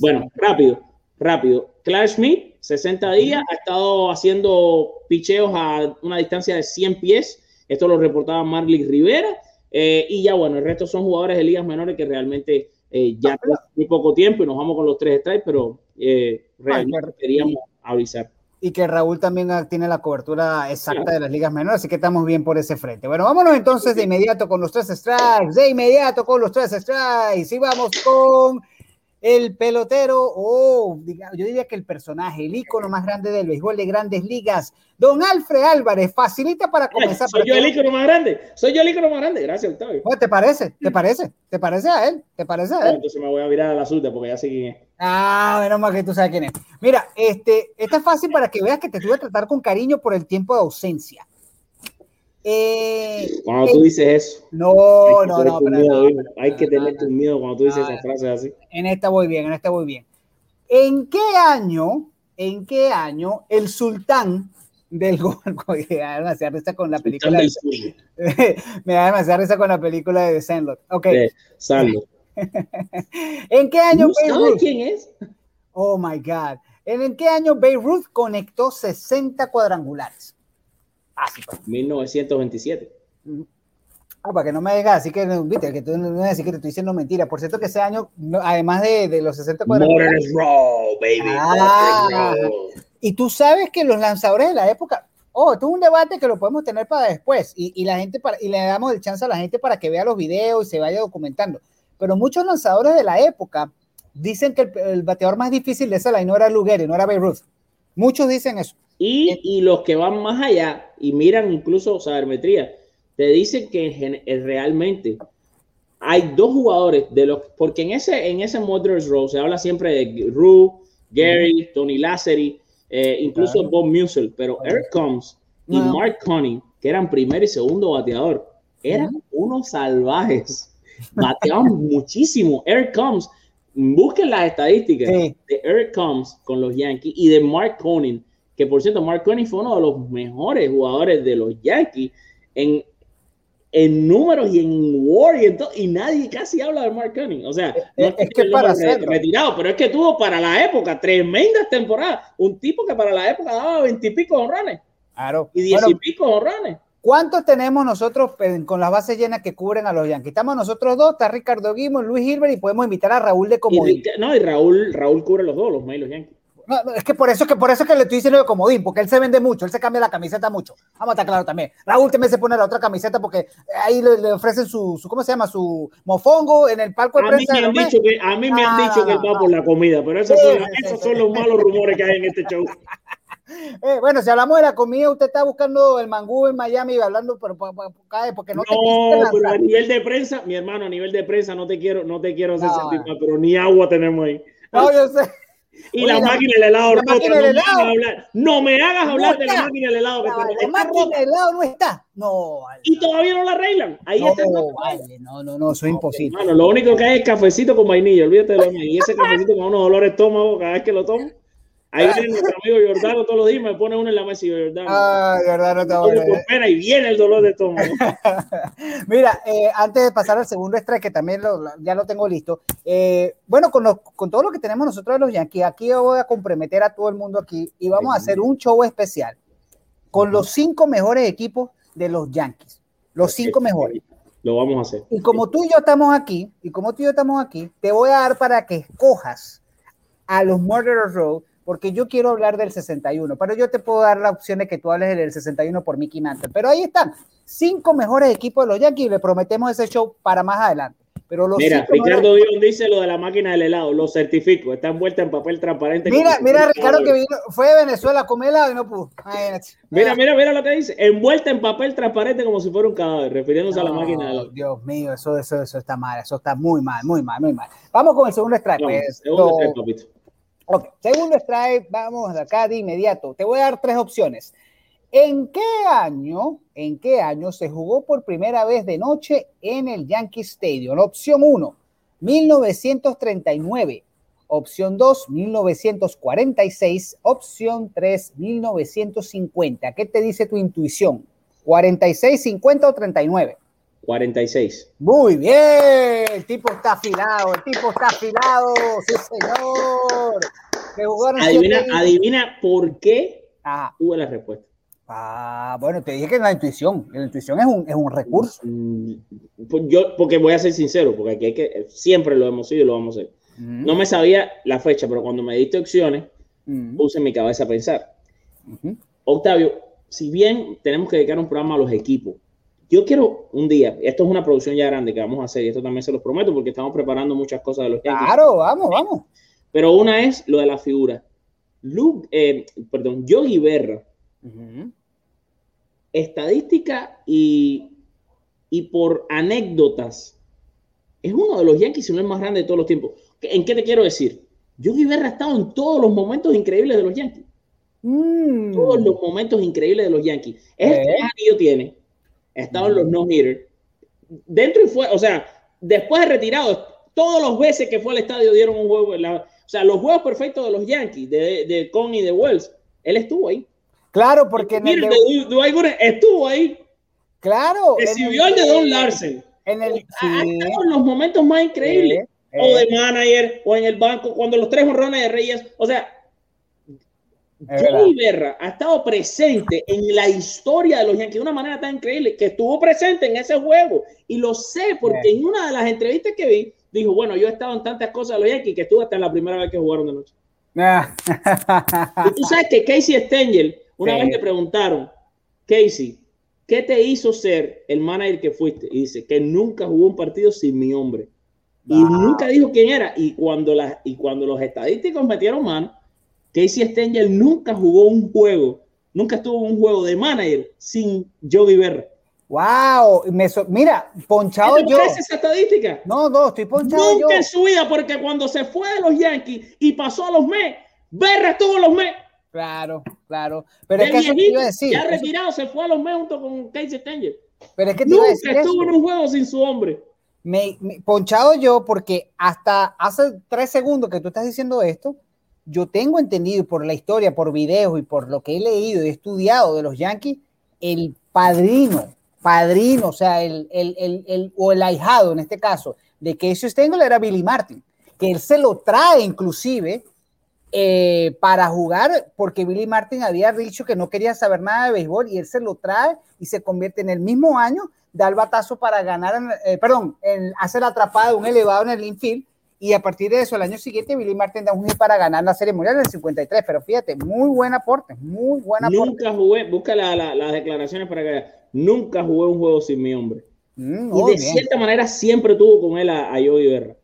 Bueno, rápido, rápido. Clark Schmidt, 60 días, ha estado haciendo picheos a una distancia de 100 pies. Esto lo reportaba Marley Rivera. Eh, y ya, bueno, el resto son jugadores de ligas menores que realmente eh, ya tienen muy poco tiempo y nos vamos con los tres strikes, pero eh, realmente queríamos avisar. y que Raúl también ah, tiene la cobertura exacta de las ligas menores, así que estamos bien por ese frente. Bueno, vámonos entonces de inmediato con los tres strikes, de inmediato con los tres strikes, y vamos con el pelotero, o diga- yo diría que el personaje, el ícono más grande del béisbol de grandes ligas, don Alfred Álvarez, facilita para comenzar. Soy yo el ícono más grande, soy yo el ícono más grande. Gracias, Octavio. ¿Te parece? ¿Te parece? ¿Te parece a él? ¿Te parece a Bueno, él? entonces me voy a virar a la suya porque ya sé quién es. Ah, menos mal que tú sabes quién es. Mira, este, esta es fácil para que veas que te tuve a tratar con cariño por el tiempo de ausencia. Eh, Cuando tú dices eso. no, no, no, tu pero miedo, no, hijo. Hay que tener tu miedo cuando tú dices esas frases así. en esta voy bien, en esta voy bien. ¿En qué año, en qué año el sultán del gol, me da demasiada risa con la película, de, me da demasiada risa con la película de Sandlot. Ok, De Sandro. ¿en qué año ¿No quién es? Oh my God. ¿En, qué año Babe Ruth conectó 60 cuadrangulares? Así pues. 1927. Ah, para que no me digas así que, no, viste, que tú no me decir que te estoy diciendo mentira. Por cierto que ese año, no, además de, de los 60 cuadrangulares, Modern Raw, baby. Ah. Raw. y tú sabes que los lanzadores de la época, oh, esto es un debate que lo podemos tener para después, y, y la gente para, y le damos el chance a la gente para que vea los videos y se vaya documentando. Pero muchos lanzadores de la época dicen que el, el bateador más difícil de esa line no era Lugeri, no era Babe Ruth. Muchos dicen eso. Y, y los que van más allá y miran incluso sabermetría, te dicen que eh, realmente hay dos jugadores de los, porque en ese, en ese Mother's Row se habla siempre de Rue, Gary, Tony Lasseri, eh, incluso Claro. Bob Musel, pero Eric Combs y. Mark Conning, que eran primer y segundo bateador, eran unos salvajes. Bateaban muchísimo. Eric Combs, busquen las estadísticas Sí. de Eric Combs con los Yankees y de Mark Conning, que por cierto, Mark Conning fue uno de los mejores jugadores de los Yankees en, en números y en War y en todo, y nadie casi habla de Mark Cunning. O sea, es, es que para hacerlo. retirado, pero es que tuvo para la época tremendas temporadas. Un tipo que para la época daba veintipico honrones. Claro. Y diez y pico honrones. ¿Cuántos tenemos nosotros con las bases llenas que cubren a los Yankees? Estamos nosotros dos, está Ricardo Guimón, Luis Gilbert y podemos invitar a Raúl de Comodín. Y, no, y Raúl, Raúl cubre los dos, los May los Yankees. No, no, es que por eso que por eso que le estoy diciendo de comodín, porque él se vende mucho, él se cambia la camiseta mucho. Vamos a estar claro también. Raúl también se pone la otra camiseta porque ahí le, le ofrecen su, su, ¿cómo se llama? Su mofongo en el palco de a prensa. Mí me han dicho que, a mí me han dicho que él va por la comida, pero esos, sí, son, sí, esos sí, son los malos rumores que hay en este show. Eh, bueno, si hablamos de la comida, usted está buscando el mangú en Miami hablando por, por, por, porque no, no te pero a nivel de prensa, mi hermano, a nivel de prensa no te quiero, no te quiero hacer sentir mal, pero ni agua tenemos ahí. No, yo sé. Y Oye, la, la, máquina del helado, la máquina del helado. No, me no me hagas hablar no de la máquina del helado. Que la, la máquina del helado no está. No, vale. Y todavía no la arreglan. Ahí no, está. Vale, no, no, no, eso es imposible. Hermano, lo único que hay es cafecito con vainilla, olvídate de lo mío. Y ese cafecito con unos dolores de estómago cada vez que lo tomo. Ahí viene nuestro amigo Jordano todos los días, me pone uno en la mesa y Jordano. Ah, Jordano te y viene el dolor de estómago. Mira, eh, antes de pasar al segundo strike, que también lo, ya lo tengo listo, eh, bueno, con, los, con todo lo que tenemos nosotros de los Yankees, aquí yo voy a comprometer a todo el mundo aquí y vamos a hacer un show especial con los cinco mejores equipos de los Yankees. Los cinco mejores. Lo vamos a hacer. Y como tú y yo estamos aquí, y como tú y yo estamos aquí, te voy a dar para que escojas a los Murderers Road porque yo quiero hablar del 61, pero yo te puedo dar la opción de que tú hables del 61 por Mickey Mantle. Pero ahí están, cinco mejores equipos de los Yankees le prometemos ese show para más adelante. Pero los mira, Ricardo mejores... Dion dice lo de la máquina del helado, lo certifico, está envuelta en papel transparente. Mira, mira, Ricardo que vino, fue de Venezuela a comer helado y no pudo. Ay, mira, mira, mira lo que dice, envuelta en papel transparente como si fuera un cadáver, refiriéndose no, a la máquina del helado. Dios mío, eso, eso, eso está mal, eso está muy mal, muy mal, muy mal. Vamos con el segundo strike. No, pues, segundo strike, papito. Ok, segundo strike, vamos acá de inmediato. Te voy a dar tres opciones. ¿En qué año, en qué año se jugó por primera vez de noche en el Yankee Stadium? Opción 1, 1939. Opción 2, 1946. Opción 3, 1950. ¿Qué te dice tu intuición? ¿46, 50 o 39? 46. Muy bien, el tipo está afilado, el tipo está afilado, sí señor. Adivina, adivina por qué ah. tuve la respuesta. Ah, bueno, te dije que la intuición, la intuición es un, es un recurso. Yo, porque voy a ser sincero, porque aquí hay que, siempre lo hemos sido y lo vamos a hacer. Mm. No me sabía la fecha, pero cuando me diste opciones, mm. puse en mi cabeza a pensar. Mm. Octavio, si bien tenemos que dedicar un programa a los equipos, yo quiero un día, esto es una producción ya grande que vamos a hacer y esto también se los prometo porque estamos preparando muchas cosas de los Yankees. Claro, vamos, vamos. Pero una es lo de la figura. Luke, eh, perdón, Yogi Berra. Uh -huh. Estadística y, y por anécdotas. Es uno de los Yankees, si no el más grande de todos los tiempos. ¿En qué te quiero decir? Yogi Berra ha estado en todos los momentos increíbles de los Yankees. Mm. Todos los momentos increíbles de los Yankees. Es ¿Eh? el que más anillo tiene estaban los no-hitter. Dentro y fuera, o sea, después de retirado, todos los veces que fue al estadio dieron un juego. La, o sea, los juegos perfectos de los Yankees, de, de Con y de Wells, él estuvo ahí. Claro, porque en el de, de, estuvo ahí. Claro. Recibió el, el, de Don Larsen. En el, sí. en los momentos más increíbles. Eh, eh. O de manager, o en el banco, cuando los tres honrones de Reyes. O sea, Joey Berra ha estado presente en la historia de los Yankees de una manera tan increíble que estuvo presente en ese juego y lo sé porque en una de las entrevistas que vi dijo, bueno, yo he estado en tantas cosas de los Yankees que estuve hasta en la primera vez que jugaron de noche. y tú sabes que Casey Stengel, una sí. vez le preguntaron, Casey, ¿qué te hizo ser el manager que fuiste? Y dice que nunca jugó un partido sin mi hombre. Y nunca dijo quién era. Y cuando, la, y cuando los estadísticos metieron mano, Casey Stengel nunca jugó un juego, nunca estuvo en un juego de manager sin Joey Berra. Wow, me so mira, ponchado ¿Te yo. esa estadística? No, no, estoy ponchado nunca yo. en su vida, porque cuando se fue de los Yankees y pasó a los Mets, Berra estuvo en los Mets. Claro, claro. Pero es que eso te iba a decir. Ya retirado, se fue a los Mets junto con Casey Stengel. Pero es que te nunca iba a decir estuvo eso. en un juego sin su hombre. Me, me, ponchado yo porque hasta hace tres segundos que tú estás diciendo esto, yo tengo entendido por la historia, por videos y por lo que he leído y estudiado de los Yankees, el padrino, padrino, o sea, el, el, el, o el ahijado en este caso, de Casey Stengel era Billy Martin, que él se lo trae inclusive eh, para jugar, porque Billy Martin había dicho que no quería saber nada de béisbol y él se lo trae y se convierte en el mismo año, da el batazo para ganar, eh, perdón, en hacer atrapada un elevado en el infield y a partir de eso, el año siguiente, Billy Martin da un hit para ganar la Serie Mundial en el 53. Pero fíjate, muy buen aporte, muy buen aporte. Nunca jugué, busca las declaraciones para que nunca jugué un juego sin mi hombre. Mm, y de cierta manera siempre tuvo con él a, a Joey Berra.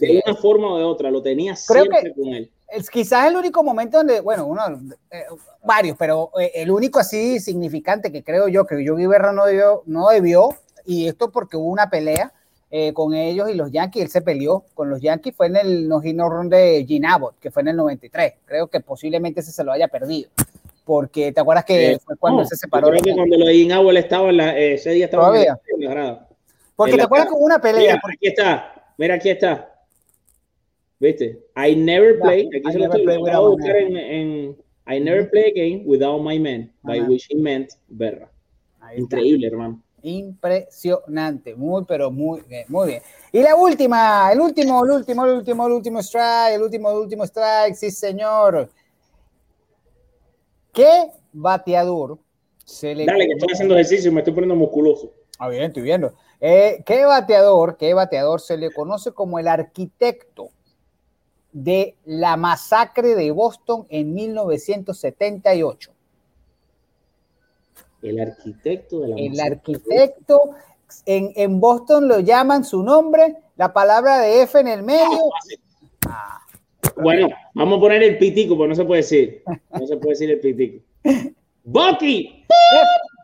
de una forma o de otra, lo tenía siempre con él. Es quizás el único momento donde, bueno, uno, eh, varios, pero eh, el único así significante que creo yo que Yogi Berra no debió, no debió, y esto porque hubo una pelea eh, con ellos y los Yankees. Él se peleó con los Yankees, fue en el no run de Gene Abbott, que fue en el 93. Creo que posiblemente ese se lo haya perdido. Porque te acuerdas que eh, fue cuando se separó. Creo que cuando lo de Gene Abbott estaba en la, eh, ese día estaba ¿Todavía? en la. Porque te acuerdas con una pelea. Mira, aquí está, mira, aquí está. ¿Viste? I never play. Aquí se lo estoy a buscar en, en, I never play a game without my man, by which he meant Berra. Increíble, hermano. Impresionante, muy, pero muy bien, muy bien. Y la última, el último, el último, el último, el último strike, el último, el último strike, sí, señor. ¿Qué bateador se le. Dale, que estoy haciendo ejercicio y me estoy poniendo musculoso. Ah, bien, estoy viendo. Eh, ¿Qué bateador, qué bateador se le conoce como el arquitecto de la masacre de Boston en 1978? El arquitecto de la El arquitecto, en, en, Boston lo llaman su nombre, la palabra de F en el medio. Ah, bueno, vamos a poner el pitico, porque no se puede decir. No se puede decir el pitico. Bucky.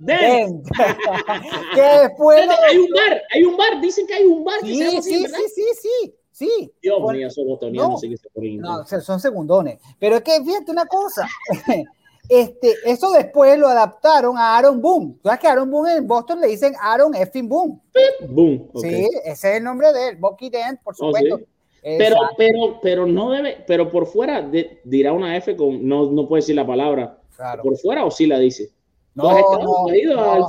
Dent. que después hay un bar, hay un bar, dicen que hay un bar. Sí, sí, sí, sí, sí, sí, Dios mío, esos bostonianos no, no, son segundones. Pero es que fíjate una cosa. Este, eso después lo adaptaron a Aaron Boone. ¿Sabes que Aaron Boone en Boston le dicen Aaron Effing Boone? Boone. Sí, ese es el nombre de él, Bucky Dent, por oh, supuesto. Pero, pero, pero no debe, pero por fuera dirá una F con, no, no puede decir la palabra. Por fuera o sí la dice. No, no,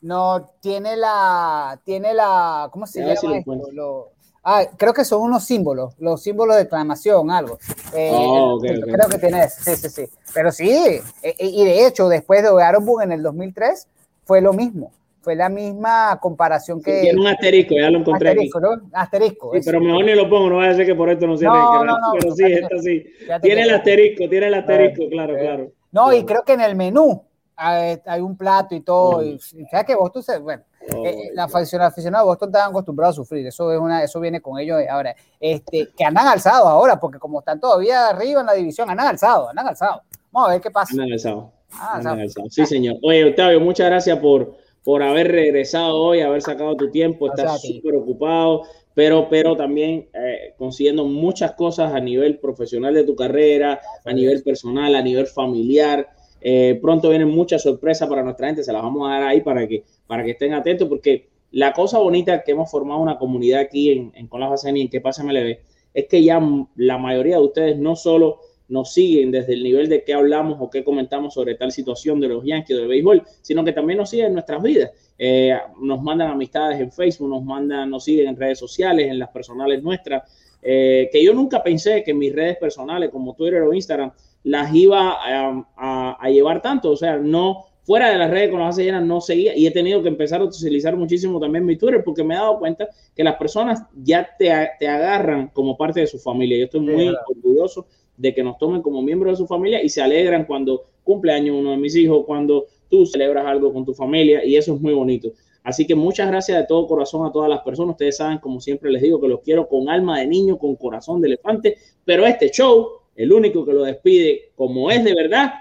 No, tiene la, tiene la, ¿cómo se llama esto? Ah, creo que son unos símbolos, los símbolos de exclamación, algo. Eh, oh, creo que tienes, sí, sí, sí. Pero sí, eh, eh, y de hecho, después de Aaron Boone en el 2003, fue lo mismo. Fue la misma comparación que. tiene un asterisco, ya lo encontré. Asterisco, ¿no? Asterisco. Sí, pero mejor ni lo pongo, no vaya a ser que por esto no se no, no, no, Pero sí, esto sí. Tiene el asterisco, tiene el asterisco, claro, claro. No, y creo que en el menú hay, un plato y todo. Y, ¿Sabes que vos tú bueno, oh, eh, la aficionados de Boston están acostumbrados a sufrir, eso es una, eso viene con ellos ahora, este, que andan alzados ahora, porque como están todavía arriba en la división, andan alzados, andan alzados. Vamos a ver qué pasa. Andan alzados. Ah, sí, señor. Oye, Octavio, muchas gracias por, por haber regresado hoy, haber sacado tu tiempo, estás súper ocupado, pero, pero también eh, consiguiendo muchas cosas a nivel profesional de tu carrera, a nivel personal, a nivel familiar. Eh, pronto vienen muchas sorpresas para nuestra gente, se las vamos a dar ahí para que, para que estén atentos, porque la cosa bonita que hemos formado una comunidad aquí en, Con la y en Que Pasa MLB es que ya la mayoría de ustedes no solo nos siguen desde el nivel de qué hablamos o qué comentamos sobre tal situación de los Yankees o del béisbol, sino que también nos siguen en nuestras vidas. Eh, nos mandan amistades en Facebook, nos mandan, nos siguen en redes sociales, en las personales nuestras, eh, que yo nunca pensé que mis redes personales como Twitter o Instagram las iba a, llevar tanto, o sea, no fuera de las redes con las bases llenas no seguía y he tenido que empezar a utilizar muchísimo también mi Twitter porque me he dado cuenta que las personas ya te, te agarran como parte de su familia. Yo estoy muy orgulloso de que nos tomen como miembros de su familia y se alegran cuando cumple año uno de mis hijos, cuando tú celebras algo con tu familia y eso es muy bonito. Así que muchas gracias de todo corazón a todas las personas. Ustedes saben, como siempre les digo, que los quiero con alma de niño, con corazón de elefante, pero este show, el único que lo despide como es de verdad,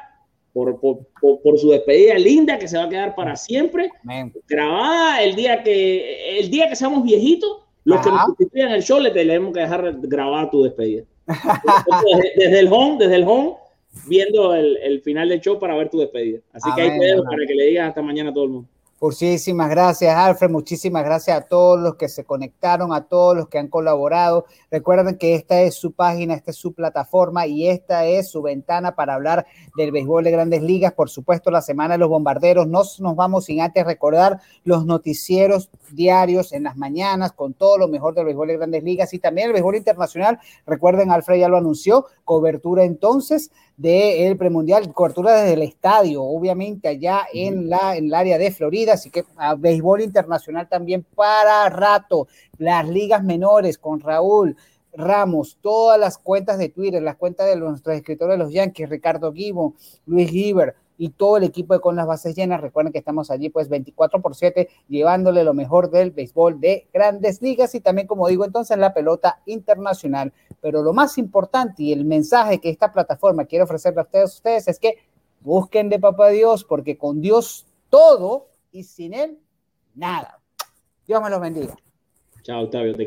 por, por, su despedida linda que se va a quedar para siempre, grabada el día que el día que seamos viejitos, los que nos sustituyan el show le tenemos que dejar grabada tu despedida. Desde, el home, desde el home, viendo el, el, final del show para ver tu despedida. Así que ahí te dejo para que le digas hasta mañana a todo el mundo. Muchísimas gracias, Alfred. Muchísimas gracias a todos los que se conectaron, a todos los que han colaborado. Recuerden que esta es su página, esta es su plataforma y esta es su ventana para hablar del béisbol de grandes ligas. Por supuesto, la semana de los bombarderos. No nos vamos sin antes recordar los noticieros diarios en las mañanas con todo lo mejor del béisbol de grandes ligas y también el béisbol internacional. Recuerden, Alfred ya lo anunció, cobertura entonces del premundial, cobertura desde el estadio, obviamente allá en, la, en el área de Florida, así que a béisbol internacional también para rato, las ligas menores con Raúl. Ramos, todas las cuentas de Twitter, las cuentas de nuestros escritores de los Yankees, Ricardo Gibbon, Luis Giver, y todo el equipo de Con las Bases Llenas. Recuerden que estamos allí pues 24 por 7 llevándole lo mejor del béisbol de grandes ligas y también, como digo, entonces la pelota internacional. Pero lo más importante y el mensaje que esta plataforma quiere ofrecerle a ustedes, es que busquen de Papá Dios porque con Dios todo y sin Él nada. Dios me los bendiga. Chao, Octavio. Te.